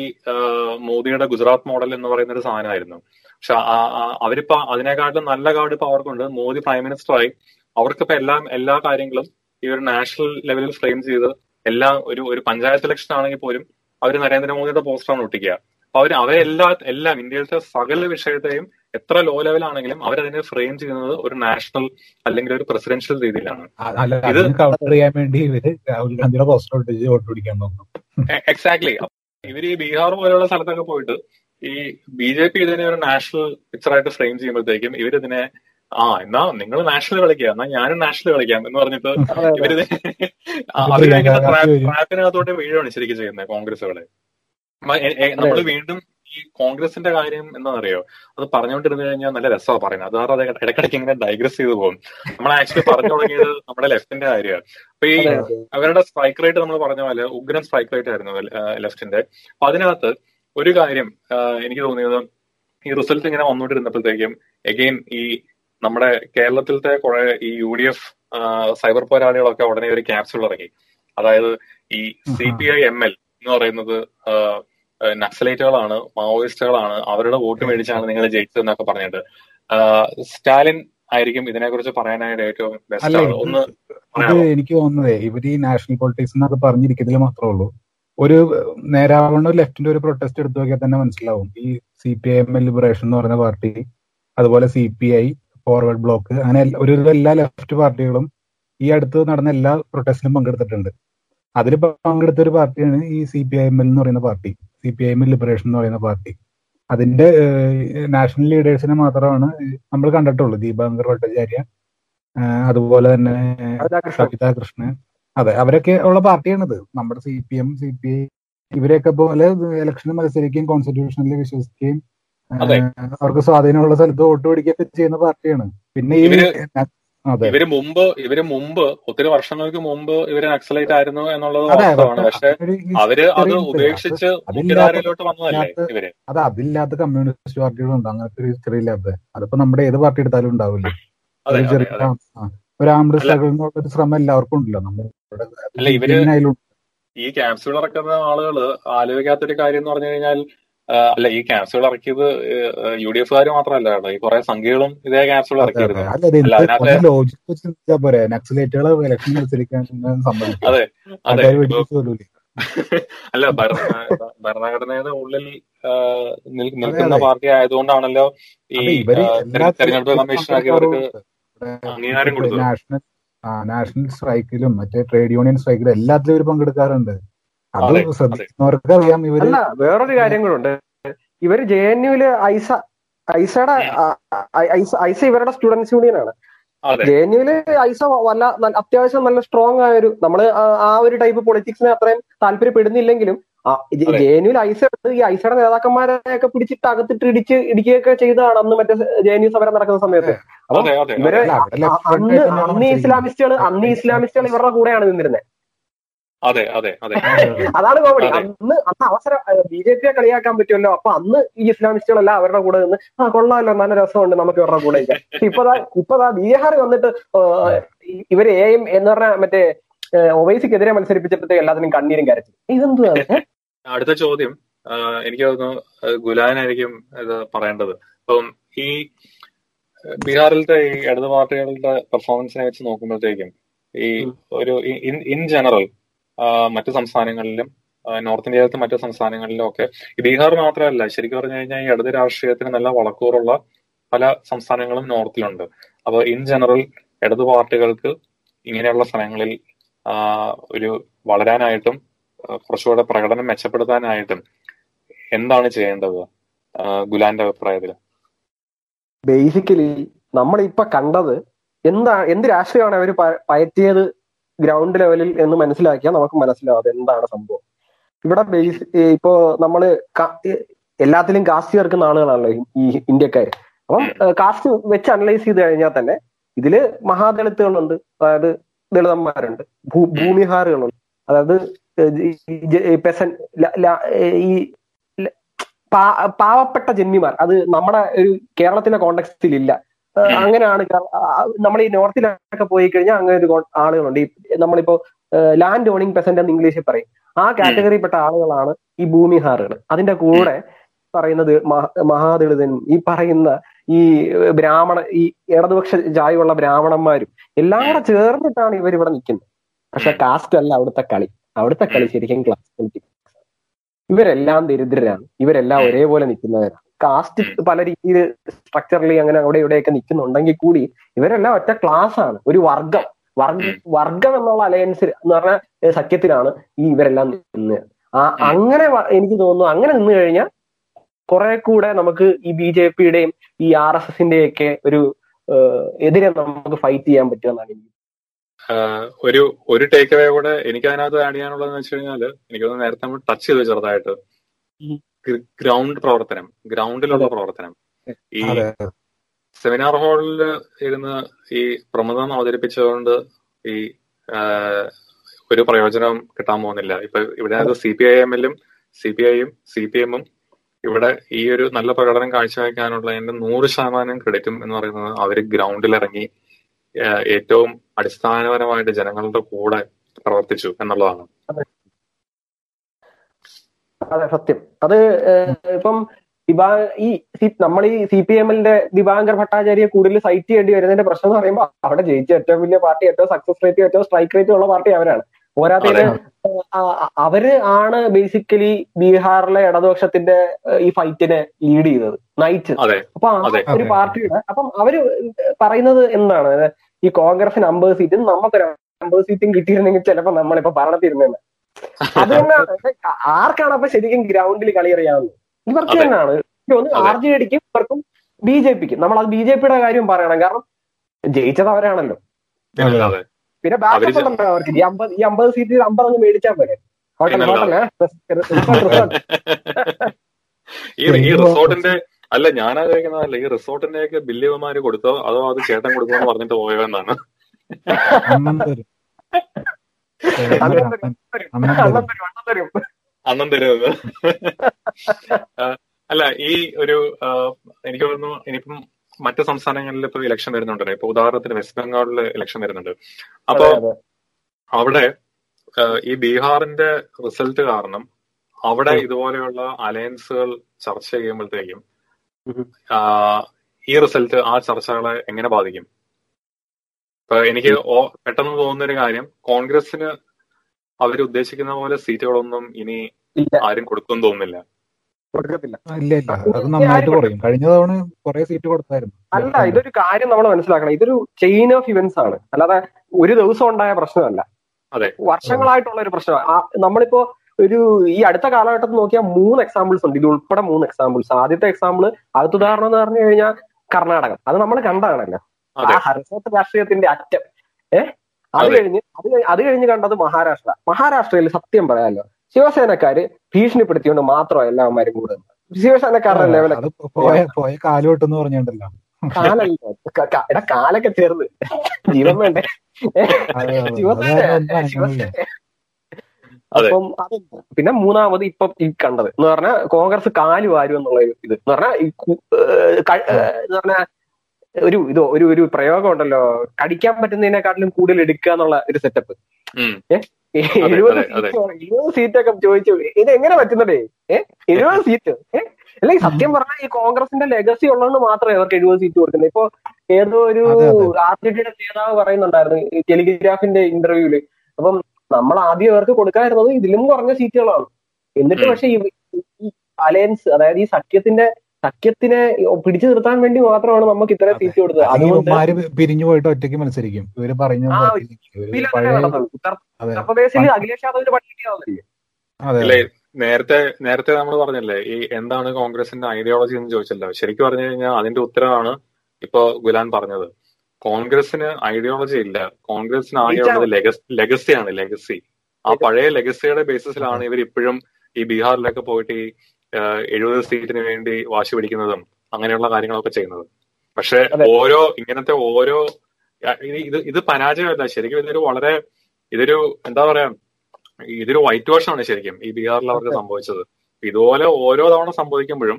Speaker 2: മോദിയുടെ ഗുജറാത്ത് മോഡൽ എന്ന് പറയുന്ന ഒരു സാധനമായിരുന്നു. പക്ഷെ അവരിപ്പോ അതിനെക്കാട്ടും നല്ല കാർഡ് ഇപ്പൊ അവർക്കുണ്ട്. മോദി പ്രൈം മിനിസ്റ്ററായി അവർക്കിപ്പോ എല്ലാം എല്ലാ കാര്യങ്ങളും ഈ ഒരു നാഷണൽ ലെവലിൽ ഫ്രെയിം ചെയ്ത് എല്ലാം ഒരു ഒരു പഞ്ചായത്ത് ഇലക്ഷൻ ആണെങ്കിൽ പോലും അവർ നരേന്ദ്രമോദിയുടെ പോസ്റ്ററാണ് ഒട്ടിക്കുക. അവർ അവരെല്ലാ എല്ലാം ഇന്ത്യയിലത്തെ സകല വിഷയത്തെയും എത്ര ലോ ലെവലാണെങ്കിലും അവരതിനെ ഫ്രെയിം ചെയ്യുന്നത് ഒരു നാഷണൽ അല്ലെങ്കിൽ ഒരു പ്രസിഡൻഷ്യൽ രീതിയിലാണ്. ഇത്
Speaker 4: കവർ ചെയ്യാൻ വേണ്ടി ഇവർ രാഹുൽ ഗാന്ധിയുടെ പോസ്റ്റർ ഒട്ടിച്ച് വോട്ട് പിടിക്കാൻ നോക്കും
Speaker 2: എക്സാക്ട്ലി ഇവർ ഈ ബീഹാർ പോലെയുള്ള സ്ഥലത്തൊക്കെ പോയിട്ട് ഈ ബി ജെ പി ഇതിനെ ഒരു നാഷണൽ പിക്ചറായിട്ട് ഫ്രെയിം ചെയ്യുമ്പോഴത്തേക്കും ഇവരിതിനെ ആ എന്നാ നിങ്ങൾ നാഷണൽ കളിക്കുക എന്നാ ഞാനും നാഷണൽ കളിക്കാം എന്ന് പറഞ്ഞിട്ട് ഇവരിത്
Speaker 4: ഗാന്ധി
Speaker 2: ട്രാപ്പിനകത്തോട്ട് ശരിക്കും ചെയ്യുന്നത് കോൺഗ്രസുകളെ നമ്മൾ വീണ്ടും ഈ കോൺഗ്രസിന്റെ കാര്യം എന്താണെന്നറിയോ അത് പറഞ്ഞുകൊണ്ടിരുന്നു കഴിഞ്ഞാൽ നല്ല രസമാണ് പറയുന്നത്. അത് കാരണം അത് ഇടയ്ക്കിടയ്ക്ക് ഇങ്ങനെ ഡൈഗ്രസ് ചെയ്തു പോകും. നമ്മൾ ആക്ച്വലി പറഞ്ഞു തുടങ്ങിയത് നമ്മുടെ ലെഫ്റ്റിന്റെ കാര്യമാണ്. അപ്പൊ ഈ അവരുടെ സ്ട്രൈക്ക് റേറ്റ് നമ്മൾ പറഞ്ഞ പോലെ ഉഗ്രൻ സ്ട്രൈക്ക് റേറ്റ് ആയിരുന്നു ലെഫ്റ്റിന്റെ. അപ്പൊ അതിനകത്ത് ഒരു കാര്യം എനിക്ക് തോന്നിയത് ഈ റിസൾട്ട് ഇങ്ങനെ വന്നുകൊണ്ടിരുന്നപ്പോഴത്തേക്കും എഗെയിൻ ഈ നമ്മുടെ കേരളത്തിലത്തെ കുറെ ഈ യു ഡി എഫ് സൈബർ പോരാളികളൊക്കെ ഉടനെ ഒരു ക്യാപ്സ്യൂൾ ഇറങ്ങി. അതായത് ഈ C P I M L എന്ന് പറയുന്നത് നക്സലൈറ്റുകളാണ് മാവോയിസ്റ്റുകളാണ് അവരുടെ വോട്ട് മേടിച്ചാണ് നിങ്ങൾ ജയിച്ചതെന്നൊക്കെ പറഞ്ഞിട്ട്. സ്റ്റാലിൻ ആയിരിക്കും ഇതിനെക്കുറിച്ച് പറയാനായിട്ട് ഏറ്റവും ബെസ്റ്റ് ഒന്ന്
Speaker 4: എനിക്ക് തോന്നുന്നതേ ഇവർ ഈ നാഷണൽ പൊളിറ്റിക്സ് എന്നൊക്കെ പറഞ്ഞിരിക്കുന്നതിൽ മാത്രമേ ഉള്ളൂ. ഒരു നേരാവണ്ണം ലെഫ്റ്റിന്റെ ഒരു പ്രൊട്ടസ്റ്റ് എടുത്തു നോക്കിയാൽ തന്നെ മനസ്സിലാവും. ഈ C P I M L Liberation എന്ന് പറയുന്ന പാർട്ടി അതുപോലെ C P I Forward Bloc അങ്ങനെ ഒരു എല്ലാ ലെഫ്റ്റ് പാർട്ടികളും ഈ അടുത്ത് നടന്ന എല്ലാ പ്രൊട്ടസ്റ്റിലും പങ്കെടുത്തിട്ടുണ്ട്. അതിൽ പങ്കെടുത്ത ഒരു പാർട്ടിയാണ് ഈ C P I M L എന്ന് പറയുന്ന party. C P I M L Liberation എന്ന് പറയുന്ന പാർട്ടി. അതിന്റെ നാഷണൽ ലീഡേഴ്സിനെ മാത്രമാണ് നമ്മൾ കണ്ടിട്ടുള്ളൂ. ദീപാങ്കർ ഭട്ടാചാര്യ അതുപോലെ തന്നെ സവിതാ കൃഷ്ണൻ അതെ അവരൊക്കെ ഉള്ള പാർട്ടിയാണിത്. നമ്മുടെ C P M C P I ഇവരെയൊക്കെ പോലെ ഇലക്ഷന് മത്സരിക്കുകയും കോൺസ്റ്റിറ്റ്യൂഷനിൽ വിശ്വസിക്കുകയും അവർക്ക് സ്വാധീനമുള്ള സ്ഥലത്ത് വോട്ട് പിടിക്കുകയൊക്കെ ചെയ്യുന്ന പാർട്ടിയാണ്. പിന്നെ ഈ
Speaker 2: ഇവർ മുമ്പ് ഇവർ മുമ്പ് ഒത്തിരി വർഷങ്ങൾക്ക് മുമ്പ് ഇവർ നക്സലൈറ്റ് ആയിരുന്നു എന്നുള്ളത് വാസ്തവമാണ് പക്ഷെ അവർ അത്. ഉപേക്ഷിച്ച് മുഖ്യധാരയിലോട്ട് വന്നതല്ലേ ഇവർ?
Speaker 4: അത് അതില്ലാത്ത കമ്മ്യൂണിസ്റ്റ് പാർട്ടികളുണ്ട്. അങ്ങനത്തെ ഒരു ഹിസ്റ്ററി ഇല്ലാത്ത അതിപ്പോ നമ്മുടെ ഏത് പാർട്ടി എടുത്താലും ഉണ്ടാവില്ല. ഒരു ആംഡ് സ്ട്രഗിളിനുള്ള ഒരു ശ്രമം എല്ലാവർക്കും ഉണ്ടല്ലോ. നമ്മുടെ
Speaker 2: ഈ ക്യാപ്സ്യൂൾ ഇറക്കുന്ന ആളുകൾ ആലോചിക്കാത്തൊരു കാര്യം എന്ന് പറഞ്ഞു കഴിഞ്ഞാൽ അല്ല ഈ ക്യാപ്സ്യൂൾ ഇറക്കിയത് യു ഡി എഫുകാർ മാത്രമല്ല കേട്ടോ. ഈ കുറെ സംഖ്യകളും ഇതേ ക്യാപ്സ്യൂൾ ഇറക്കിയിരുന്നു. അതെ. അതെ അല്ല ഭരണ ഭരണഘടനയുടെ ഉള്ളിൽ നിൽക്കുന്ന പാർട്ടി ആയതുകൊണ്ടാണല്ലോ ഈ തെരഞ്ഞെടുപ്പ്
Speaker 4: കമ്മീഷൻ
Speaker 2: കമ്മീഷനൊക്കെ ഇവർക്ക് അംഗീകാരം കൊടുത്തത്
Speaker 4: നാഷണൽ നാഷണൽ സ്ട്രൈക്കിലും മറ്റേ ട്രേഡ് യൂണിയൻ സ്ട്രൈക്കിലും എല്ലാത്തിലും ഇവർ പങ്കെടുക്കാറുണ്ട്. അത് ശ്രദ്ധിക്കുന്നവർക്ക് അറിയാം ഇവർ
Speaker 3: അല്ല വേറൊരു കാര്യം കൂടെ ഉണ്ട് ഇവർ ജെ എൻ യുവിൽ ഐസ ഐസയുടെ ഐസ ഐസ ഇവരുടെ സ്റ്റുഡൻസ് യൂണിയൻ ആണ്
Speaker 2: അതെ.
Speaker 3: ജെ എൻ യുവിൽ ഐസ വല്ല അത്യാവശ്യം നല്ല സ്ട്രോങ് ആയ ഒരു നമ്മൾ ആ- ഒരു ടൈപ്പ് പൊളിറ്റിക്സിനെ അത്രയും താല്പര്യപ്പെടുന്നില്ലെങ്കിലും ജെ എൻ യുവിൽ ഐസ ഉണ്ട് ഈ ഐസയുടെ നേതാക്കന്മാരെ ഒക്കെ പിടിച്ചിട്ട് അകത്തിട്ട് ഇടിച്ച് ഇടിക്കുകയൊക്കെ ചെയ്തതാണ് അന്ന് മറ്റേ ജെ എൻ യു സമരം നടക്കുന്ന സമയത്ത്. അപ്പൊ
Speaker 4: ഇവർ
Speaker 3: അന്ന് അന്ന് ഇസ്ലാമിസ്റ്റുകൾ അന്ന് ഇസ്ലാമിസ്റ്റുകൾ ഇവരുടെ കൂടെയാണ് നിന്നിരുന്നത്
Speaker 2: അതെ അതെ അതെ.
Speaker 4: അതെ അതെ.
Speaker 3: അതാണ് കോമഡി അന്ന് അന്ന് അവസരം ബി ജെ പിയെ കളിയാക്കാൻ പറ്റുമല്ലോ. അപ്പൊ അന്ന് ഈ ഇസ്ലാമിസ്റ്റുകളെല്ലാം അവരുടെ കൂടെ നിന്ന് ആ കൊള്ളാമല്ലോ നല്ല രസമുണ്ട് നമുക്ക് ഇവരുടെ കൂടെ ഇപ്പതാ ഇപ്പതാ ബീഹാർ വന്നിട്ട് ഇവർ എ എം എന്ന് പറഞ്ഞ മറ്റേ ഒവൈസിക്കെതിരെ മത്സരിപ്പിച്ചപ്പോഴത്തേക്ക് എല്ലാത്തിനും കണ്ണീരും കരച്ചു ഇതെന്തുവാണ്?
Speaker 2: അടുത്ത ചോദ്യം എനിക്ക് തോന്നുന്നു ഗുലാനായിരിക്കും ഇത് പറയേണ്ടത്. അപ്പം ഈ ബീഹാറിലത്തെ ഈ ഇടതു പാർട്ടികളുടെ പെർഫോമൻസിനെ വെച്ച് നോക്കുമ്പോഴത്തേക്കും ഈ ഒരു ഇൻ ജനറൽ മറ്റു സംസ്ഥാനങ്ങളിലും നോർത്ത് ഇന്ത്യയിലത്തെ മറ്റു സംസ്ഥാനങ്ങളിലും ഒക്കെ. ബീഹാർ മാത്രമല്ല ശരിക്കും പറഞ്ഞു കഴിഞ്ഞാൽ ഈ ഇടത് രാഷ്ട്രീയത്തിന് നല്ല വളക്കൂറുള്ള പല സംസ്ഥാനങ്ങളും നോർത്തിലുണ്ട്. അപ്പോൾ ഇൻ ജനറൽ ഇടതു പാർട്ടികൾക്ക് ഇങ്ങനെയുള്ള സ്ഥലങ്ങളിൽ ഒരു വളരാനായിട്ടും കുറച്ചുകൂടെ പ്രകടനം മെച്ചപ്പെടുത്താനായിട്ടും എന്താണ് ചെയ്യേണ്ടത്? ഗുലാന്റെ അഭിപ്രായത്തിൽ
Speaker 3: ബേസിക്കലി നമ്മളിപ്പോ കണ്ടത് എന്താ എന്ത് രാഷ്ട്രീയമാണ് അവർ പയറ്റിയത് ഗ്രൗണ്ട് ലെവലിൽ എന്ന് മനസ്സിലാക്കിയാൽ നമുക്ക് മനസ്സിലാവും എന്താണ് സംഭവം. ഇവിടെ ബേസ് ഇപ്പോ നമ്മൾ എല്ലാത്തിലും കാസ്റ്റ് ചേർക്കുന്ന ആളുകളാണല്ലോ ഈ- ഇന്ത്യക്കാര്. അപ്പം കാസ്റ്റ് വെച്ച് അനലൈസ് ചെയ്ത് കഴിഞ്ഞാൽ തന്നെ ഇതിൽ മഹാദളിത്തുകളുണ്ട്. അതായത് ദളിതന്മാരുണ്ട്. ഭൂ- ഭൂമിഹാറുകളുണ്ട്. അതായത് പെസൻ ഈ പാവപ്പെട്ട ജന്മിമാർ. അത് നമ്മുടെ ഒരു കേരളത്തിന്റെ കോണ്ടെക്സ്റ്റിൽ ഇല്ല. അങ്ങനെയാണ് നമ്മൾ ഈ നോർത്തിലൊക്കെ പോയി കഴിഞ്ഞാൽ അങ്ങനെ ഒരു ആളുകളുണ്ട്. ഈ നമ്മളിപ്പോ ലാൻഡ് ഓണിംഗ് പെസന്റ് എന്ന് ഇംഗ്ലീഷിൽ പറയും. ആ കാറ്റഗറിയിൽപ്പെട്ട ആളുകളാണ് ഈ ഭൂമിഹാറുകൾ അതിന്റെ കൂടെ പറയുന്നത് മഹ- മഹാദളിതനും ഈ പറയുന്ന ഈ ബ്രാഹ്മണ ഈ ഇടതുപക്ഷ ജായുള്ള ബ്രാഹ്മണന്മാരും എല്ലാം കൂടെ ചേർന്നിട്ടാണ് ഇവർ ഇവിടെ നിൽക്കുന്നത്. പക്ഷെ കാസ്റ്റ് അല്ല അവിടുത്തെ കളി. അവിടുത്തെ കളി ശരിക്കും ക്ലാസ് പൊളിറ്റിക്സ് ഇവരെല്ലാം ദരിദ്രരാണ്. ഇവരെല്ലാം ഒരേപോലെ നിൽക്കുന്നവരാണ്. കാസ്റ്റ് പല രീതിയിൽ സ്ട്രക്ചറലി അങ്ങനെ അവിടെ ഇവിടെയൊക്കെ നിൽക്കുന്നുണ്ടെങ്കിൽ കൂടി ഇവരെല്ലാം ഒറ്റ ക്ലാസ് ആണ്. ഒരു വർഗം. വർഗ വർഗം എന്നുള്ള അലയൻസ് എന്ന് പറഞ്ഞ സഖ്യത്തിലാണ് ഈ ഇവരെല്ലാം നിന്നത് ആ അങ്ങനെ എനിക്ക് തോന്നുന്നു അങ്ങനെ നിന്ന് കഴിഞ്ഞാൽ കുറെ കൂടെ നമുക്ക് ഈ ബി ജെ പിയുടെയും ഈ ആർ എസ് എസിന്റെയും ഒക്കെ ഒരു എതിരെ നമുക്ക് ഫൈറ്റ് ചെയ്യാൻ പറ്റുമെന്നാണ് എനിക്ക്.
Speaker 2: ഒരു ഒരു ടേക്ക് അവേ കൂടെ എനിക്ക് അതിനകത്ത് ആഡ് ചെയ്യാനുള്ളതെന്ന് വെച്ച് കഴിഞ്ഞാൽ എനിക്ക് തോന്നുന്നു നേരത്തെ നമ്മൾ ടച്ച് ചെയ്തു ചെറുതായിട്ട്. ഗ്രൗണ്ട് പ്രവർത്തനം ഗ്രൗണ്ടിലുള്ള പ്രവർത്തനം. ഈ സെമിനാർ ഹാളിൽ ഇരുന്ന് ഈ പ്രമുഖം അവതരിപ്പിച്ചതുകൊണ്ട് ഈ ഒരു പ്രയോജനം കിട്ടാൻ പോകുന്നില്ല. ഇപ്പൊ ഇവിടെ സി പി ഐ എമ്മിലും സി പി ഐയും സി പി എമ്മും ഇവിടെ ഈ ഒരു നല്ല പ്രകടനം കാഴ്ചവെക്കാനുള്ള എന്റെ നൂറ് ശതമാനം ക്രെഡിറ്റും എന്ന് പറയുന്നത് അവർ ഗ്രൗണ്ടിൽ ഇറങ്ങി ഏറ്റവും അടിസ്ഥാനപരമായിട്ട് ജനങ്ങളുടെ കൂടെ പ്രവർത്തിച്ചു എന്നുള്ളതാണ്.
Speaker 3: അതെ സത്യം. അത് ഇപ്പം ദിബാ ഈ നമ്മൾ ഈ സി പി എമ്മിന്റെ ദിവാങ്കർ ഭട്ടാചാര്യെ കൂടുതൽ സൈറ്റ് ചെയ്യേണ്ടി വരുന്നതിന്റെ പ്രശ്നം എന്ന് പറയുമ്പോൾ അവിടെ ജയിച്ച ഏറ്റവും വലിയ പാർട്ടി ഏറ്റവും സക്സസ് റേറ്റ് ഏറ്റവും സ്ട്രൈക്ക് റേറ്റ് ഉള്ള പാർട്ടി അവരാണ്. പോരാത്തതിന് അവർ ആണ് ബേസിക്കലി ബീഹാറിലെ ഇടതുപക്ഷത്തിന്റെ ഈ ഫൈറ്റിനെ ലീഡ് ചെയ്തത്. നയിച്ചത് അപ്പൊ ആ ഒരു. പാർട്ടിയുടെ അപ്പം അവർ പറയുന്നത് എന്താണ്? ഈ കോൺഗ്രസിന് അമ്പത് സീറ്റും നമുക്കൊരു അമ്പത് സീറ്റും കിട്ടിയിരുന്നെങ്കിൽ ചിലപ്പോ നമ്മളിപ്പോ ഭരണത്തിരുന്നേനെ അത് തന്നെയാണ് ആർക്കാണ് അപ്പൊ ശരിക്കും ഗ്രൗണ്ടിൽ കളി അറിയാവുന്നത്? ഇവർക്ക്. തന്നെയാണ്. ആർ ജെ ഡിക്കും ഇവർക്കും ബി ജെ പിക്കും നമ്മൾ അത് ബി ജെ പിയുടെ കാര്യം പറയണം. കാരണം ജയിച്ചത് അവരാണല്ലോ.
Speaker 2: പിന്നെ
Speaker 3: ബാക്കപ്പ് ഉണ്ടല്ലോ അവർക്ക്. ഈ അമ്പത് ഈ അമ്പത് സീറ്റിൽ അമ്പത് അങ്ങ് മേടിച്ചാൽ പോരെ. ഹോട്ടൽ
Speaker 2: ഈ റിസോർട്ടിന്റെ അല്ല ഞാൻ ആഗ്രഹിക്കുന്നതല്ല. ഈ റിസോർട്ടിന്റെ ഒക്കെ ബില്ലുമാര് കൊടുത്തോ? അതോ അത് ചേട്ടൻ കൊടുക്കുമെന്ന് പറഞ്ഞിട്ട് പോയോ എന്നാണ്?
Speaker 4: തരും
Speaker 3: തരും
Speaker 4: തരും
Speaker 3: തരും തരും
Speaker 2: അന്നം തരുന്നത് അല്ല ഈ ഒരു എനിക്ക് തോന്നുന്നു ഇനിയിപ്പം മറ്റു സംസ്ഥാനങ്ങളിൽ ഇപ്പൊ ഇലക്ഷൻ വരുന്നുണ്ടല്ലോ. ഇപ്പൊ ഉദാഹരണത്തിന് വെസ്റ്റ് ബംഗാളിൽ ഇലക്ഷൻ വരുന്നുണ്ട്. അപ്പൊ. അവിടെ ഈ ബീഹാറിന്റെ റിസൾട്ട് കാരണം അവിടെ ഇതുപോലെയുള്ള അലയൻസുകൾ ചർച്ച ചെയ്യുമ്പോഴത്തേക്കും. ഈ റിസൾട്ട് ആ ചർച്ചകളെ എങ്ങനെ ബാധിക്കും? ഇപ്പൊ എനിക്ക് പെട്ടെന്ന് തോന്നുന്ന ഒരു കാര്യം. കോൺഗ്രസിന് അവർ ഉദ്ദേശിക്കുന്ന പോലെ സീറ്റുകളൊന്നും ഇനി ആരും കൊടുക്കും തോന്നുന്നില്ല.
Speaker 3: കൊടുക്കത്തില്ല.
Speaker 4: ഇല്ല ഇല്ല. അത് നന്നായിട്ട് കുറയും കഴിഞ്ഞ തവണ കുറെ സീറ്റ് കൊടുത്തായിരുന്നു.
Speaker 3: അല്ല ഇതൊരു കാര്യം നമ്മൾ മനസ്സിലാക്കണം. ഇതൊരു ചെയിൻ ഓഫ് ഇവന്റ്സ് ആണ്. അല്ലാതെ ഒരു ദിവസം ഉണ്ടായ പ്രശ്നമല്ല.
Speaker 2: അതെ.
Speaker 3: വർഷങ്ങളായിട്ടുള്ള ഒരു പ്രശ്നം നമ്മളിപ്പോ ഒരു ഈ അടുത്ത കാലഘട്ടത്തിൽ നോക്കിയാൽ മൂന്ന് എക്സാമ്പിൾസ് ഉണ്ട്. ഇത് ഉൾപ്പെടെ മൂന്ന് എക്സാമ്പിൾസ് ആദ്യത്തെ എക്സാമ്പിൾ അടുത്ത ഉദാഹരണം എന്ന് പറഞ്ഞു കഴിഞ്ഞാൽ കർണാടകം. അത് നമ്മൾ കണ്ടാണല്ലോ ആ
Speaker 2: അതെ.
Speaker 3: രാഷ്ട്രീയത്തിന്റെ അറ്റം. ഏഹ് അത് കഴിഞ്ഞ് അത് അത് കഴിഞ്ഞ് കണ്ടത് മഹാരാഷ്ട്ര. മഹാരാഷ്ട്രയിൽ സത്യം പറയാലോ ശിവസേനക്കാര് ഭീഷണിപ്പെടുത്തിയോണ്ട് മാത്രം എല്ലാവന്മാരും കൂടെ. ശിവസേനക്കാരുടെ ലെവലൊക്കെ
Speaker 4: പോയ പോയ കാലുവെട്ടെന്ന് പറഞ്ഞിട്ടുണ്ടല്ലോ.
Speaker 3: കാലല്ലോ. കാലൊക്കെ ചേർന്ന്. ജീവൻ വേണ്ടേ. ശിവസേന. അപ്പം അത് പിന്നെ മൂന്നാമത് ഇപ്പൊ ഈ കണ്ടത്. എന്ന് പറഞ്ഞാൽ കോൺഗ്രസ് കാൽ വാരും എന്നുള്ള ഇത് എന്ന് പറഞ്ഞാൽ ഒരു ഇത് ഒരു ഒരു പ്രയോഗം ഉണ്ടല്ലോ കടിക്കാൻ പറ്റുന്നതിനെക്കാട്ടിലും കൂടുതൽ എടുക്കുക എന്നുള്ള ഒരു സെറ്റപ്പ്. എഴുപത് എഴുപത് സീറ്റൊക്കെ ചോദിച്ചു ഇത് എങ്ങനെ പറ്റുന്നതേ? ഏഹ് എഴുപത് സീറ്റ് ഏഹ് അല്ലെങ്കിൽ സത്യം പറഞ്ഞാൽ ഈ കോൺഗ്രസിന്റെ ലെഗസി ഉള്ളതുകൊണ്ട് മാത്രമേ അവർക്ക് എഴുപത് സീറ്റ് കൊടുക്കുന്നത് ഇപ്പൊ ഏതോ ഒരു. ആർ ജെ ഡിയുടെ നേതാവ് പറയുന്നുണ്ടായിരുന്നു ടെലിഗ്രാഫിന്റെ ഇന്റർവ്യൂൽ അപ്പം നമ്മൾ ആദ്യം അവർക്ക് കൊടുക്കാതിരുന്നത് ഇതിലും കുറഞ്ഞ സീറ്റുകളാണ് എന്നിട്ട് പക്ഷേ ഈ അലയൻസ് അതായത് ഈ സഖ്യത്തിന്റെ സഖ്യത്തിനെ പിടിച്ചു നിർത്താൻ വേണ്ടി മാത്രമാണ് നമുക്ക് ഇത്രയും
Speaker 4: അതെ.
Speaker 3: സീറ്റ് കൊടുത്തത്. അതുകൊണ്ട്
Speaker 4: പിരിഞ്ഞു പോയിട്ട് ഒറ്റയ്ക്ക് മത്സരിക്കും. ഇവർ പറഞ്ഞു
Speaker 3: ഉത്തർപ്രദേശിൽ അഖിലേഷ്
Speaker 2: നേരത്തെ നേരത്തെ നമ്മൾ പറഞ്ഞല്ലേ ഈ എന്താണ് കോൺഗ്രസിന്റെ ഐഡിയോളജി എന്ന് ചോദിച്ചല്ലോ. ശരിക്കും പറഞ്ഞു കഴിഞ്ഞാൽ അതിന്റെ ഉത്തരമാണ് ഇപ്പൊ ഗുലാൻ പറഞ്ഞത്. കോൺഗ്രസിന് ഐഡിയോളജി ഇല്ല. കോൺഗ്രസിന് ആകെയുള്ളത് ലെഗസിയാണ് ലെഗസി ആ പഴയ ലെഗസിയുടെ ബേസിസിലാണ് ഇവർ ഇപ്പോഴും ഈ ബീഹാറിലൊക്കെ പോയിട്ട് ഈ എഴുപത് സീറ്റിന് വേണ്ടി വാശി പിടിക്കുന്നതും അങ്ങനെയുള്ള കാര്യങ്ങളൊക്കെ ചെയ്യുന്നത്. പക്ഷെ ഓരോ ഇങ്ങനത്തെ ഓരോ ഇത് ഇത് പരാജയമല്ല. ശരിക്കും ഇതൊരു വളരെ ഇതൊരു എന്താ പറയാ ഇതൊരു വൈറ്റ് വാഷാണ് ശരിക്കും ഈ ബീഹാറിൽ അവർക്ക് സംഭവിച്ചത്. ഇതുപോലെ ഓരോ തവണ സംഭവിക്കുമ്പോഴും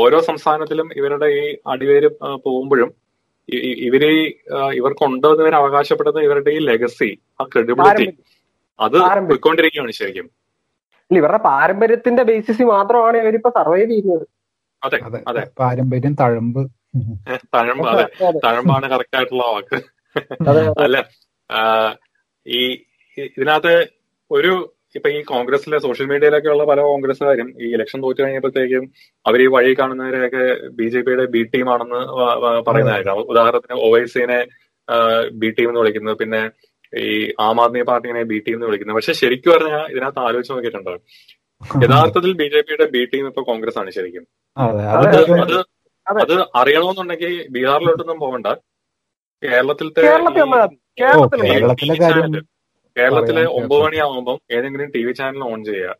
Speaker 2: ഓരോ സംസ്ഥാനത്തിലും ഇവരുടെ ഈ അടിവേര് പോകുമ്പോഴും ഇവർ ഇവർക്കുണ്ടോ എന്ന് ഇവർ അവകാശപ്പെടുന്ന ഇവരുടെ ഈ ലെഗസി ആ ക്രെഡിബിലിറ്റി അത്. പോയിക്കൊണ്ടിരിക്കുകയാണ് ശരിക്കും.
Speaker 3: ഇല്ല, ഇവരുടെ പാരമ്പര്യത്തിന്റെ ബേസിസിൽ മാത്രമാണ് ഇവരിപ്പോ സർവൈവ് ചെയ്യുന്നത്.
Speaker 2: അതെ
Speaker 4: അതെ പാരമ്പര്യം തഴമ്പ്.
Speaker 2: തഴമ്പ് അതെ.
Speaker 3: അതെ,
Speaker 2: തഴമ്പാണ് കറക്റ്റ് ആയിട്ടുള്ള വാക്ക്. അല്ല ഈ ഇതിനകത്ത് ഒരു ഇപ്പൊ ഈ കോൺഗ്രസിലെ സോഷ്യൽ മീഡിയയിലൊക്കെ ഉള്ള പല കോൺഗ്രസ്സുകാരും ഈ ഇലക്ഷൻ തോറ്റു കഴിഞ്ഞപ്പോഴത്തേക്കും അവർ ഈ വഴി കാണുന്നവരെയൊക്കെ ബി ജെ പിയുടെ ബി ടീമാണെന്ന് പറയുന്നതായിരിക്കാം ഉദാഹരണത്തിന് ഒവൈസിനെ ബി ടീം എന്ന് വിളിക്കുന്നത്. പിന്നെ ഈ ആം ആദ്മി പാർട്ടിനെ ബി ടീം എന്ന് വിളിക്കുന്നത്. പക്ഷെ ശരിക്കും പറഞ്ഞാൽ ഇതിനകത്ത് ആലോചിച്ച് നോക്കിയിട്ടുണ്ട്. യഥാർത്ഥത്തിൽ ബി ജെ പിയുടെ ബി ടീം ഇപ്പൊ കോൺഗ്രസ് ആണ് ശരിക്കും.
Speaker 4: അതെ
Speaker 3: അതെ,
Speaker 2: അറിയണമെന്നുണ്ടെങ്കിൽ ബീഹാറിലോട്ടൊന്നും പോകണ്ട. കേരളത്തിലത്തെ.
Speaker 4: കേരളത്തിലെ
Speaker 2: ഒമ്പത് മണിയാവുമ്പം ഏതെങ്കിലും ടി വി ചാനൽ ഓൺ ചെയ്യുക.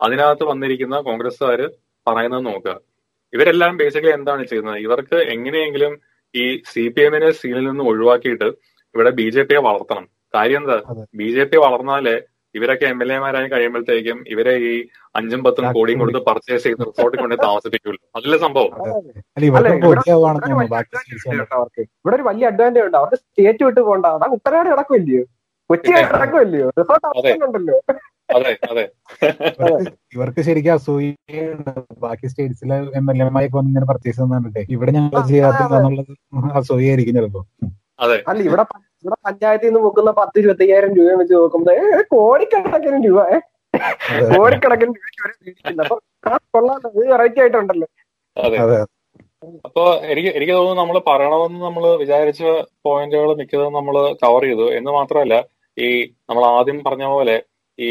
Speaker 2: അതിനകത്ത് വന്നിരിക്കുന്ന കോൺഗ്രസ്സുകാര് പറയുന്നത് നോക്കുക. ഇവരെല്ലാം ബേസിക്കലി എന്താണ് ചെയ്യുന്നത്? ഇവർക്ക് എങ്ങനെയെങ്കിലും ഈ സി പി എമ്മിനെ സീനിൽ നിന്ന് ഒഴിവാക്കിയിട്ട് ഇവിടെ ബി ജെ പിയെ വളർത്തണം. കാര്യം എന്താ ബി ജെ പി വളർന്നാലേ ഇവരൊക്കെ എം എൽ എമാരായി കഴിയുമ്പോഴത്തേക്കും ഇവരെ ഈ അഞ്ചും പത്തും കോടിയും കൊടുത്ത് പർച്ചേസ് ചെയ്ത് റിസോർട്ടിൽ കൊണ്ട് താമസിപ്പിക്കുള്ളൂ അതല്ലേ സംഭവം?
Speaker 3: ഇവിടെ- ഒരു വലിയ അഡ്വാന്റേജ് ഉണ്ട് അവർക്ക്. സ്റ്റേറ്റ് വിട്ട് പോകണ്ട. അതാ ഉത്തരവാട് കിടക്കുമല്ലയോ? കൊച്ചി. കിടക്കുമല്ലയോ? റിസോർട്ട്
Speaker 2: അതെ.
Speaker 3: ഉണ്ടല്ലോ
Speaker 2: അതെ അതെ.
Speaker 4: ഇവർക്ക് ശരിക്കും അസൂയുണ്ട് ബാക്കി സ്റ്റേറ്റ്സിലെ എം എൽ വന്ന് ഇങ്ങനെ പർച്ചേസ് ഇവിടെ ഞങ്ങൾ ചെയ്യാത്ത അസൂയായിരിക്കും ചിലപ്പോ
Speaker 2: അതെ.
Speaker 3: അല്ല ഇവിടെ ഇവിടെ പഞ്ചായത്തിൽ നിന്ന് പൊക്കുന്ന പത്ത് ഇരുപത്തയ്യായിരം രൂപ വെച്ച് നോക്കുമ്പോ ഏ, കോടിക്കണക്കിന് രൂപ ഏ. കോടിക്കണക്കിന് രൂപ അപ്പൊ ഇത് വെറൈറ്റി ആയിട്ടുണ്ടല്ലോ.
Speaker 2: അപ്പൊ എനിക്ക് എനിക്ക് തോന്നുന്നു നമ്മൾ പറയണമെന്ന് നമ്മൾ വിചാരിച്ച പോയിന്റുകൾ മിക്കതും നമ്മൾ കവർ ചെയ്തു. എന്ന് മാത്രമല്ല ഈ നമ്മൾ ആദ്യം പറഞ്ഞ പോലെ ഈ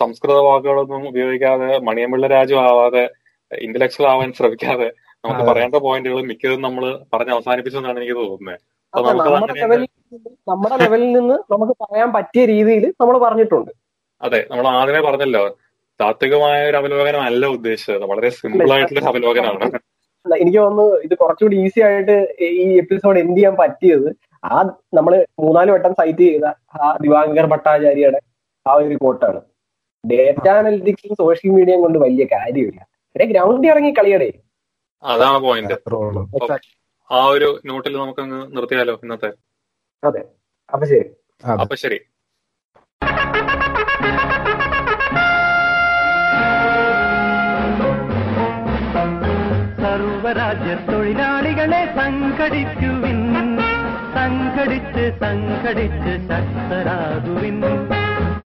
Speaker 2: സംസ്കൃത വാക്കുകളൊന്നും ഉപയോഗിക്കാതെ മണിയമ്പിള്ള രാജു ആവാതെ ഇന്റലക്ച്വൽ ആവാൻ ശ്രമിക്കാതെ നമുക്ക്. പറയേണ്ട പോയിന്റുകൾ മിക്കതും നമ്മൾ പറഞ്ഞ് അവസാനിപ്പിച്ചെന്നാണ് എനിക്ക് തോന്നുന്നത്.
Speaker 3: നമ്മുടെ ലെവലിൽ നിന്ന് നമ്മുടെ ലെവലിൽ നിന്ന് നമുക്ക് പറയാൻ പറ്റിയ രീതിയിൽ നമ്മൾ പറഞ്ഞിട്ടുണ്ട്.
Speaker 2: അതെ നമ്മൾ ആദ്യമേ പറഞ്ഞല്ലോ താത്വികമായ ഒരു അവലോകനം അല്ല ഉദ്ദേശിച്ചത്. വളരെ സിമ്പിൾ ആയിട്ടുള്ള ഒരു അവലോകനമാണ്.
Speaker 3: എനിക്ക് തോന്നുന്നു ഇത് കുറച്ചുകൂടി ഈസി ആയിട്ട് ഈ എപ്പിസോഡ് എന്ത് ചെയ്യാൻ പറ്റിയത് ആ നമ്മൾ മൂന്നാൽ വട്ടം സൈറ്റ് ചെയ്ത ആ ദിവാങ്കർ ഭട്ടാചാര്യയുടെ ആ ഒരു കോട്ടാണ് ഡേറ്റ അനലിറ്റിക്സും സോഷ്യൽ മീഡിയയും കൊണ്ട് വലിയ കാര്യമില്ല. ഇവിടെ ഗ്രൗണ്ടിൽ ഇറങ്ങി കളിയടേ.
Speaker 2: അതാണ് പോയിന്റ് ആ ഒരു നോട്ടിൽ നമുക്കങ്ങ് നിർത്തിയാലോ ഇന്നത്തെ?
Speaker 3: അതെ. അപ്പൊ ശരി.
Speaker 2: അപ്പൊ ശരി.
Speaker 1: സർവരാജ്യ തൊഴിലാളികളെ സംഘടിക്കുവിൻ. സംഘടിച്ച് സംഘടിച്ച് ശക്തരാകുവിൻ.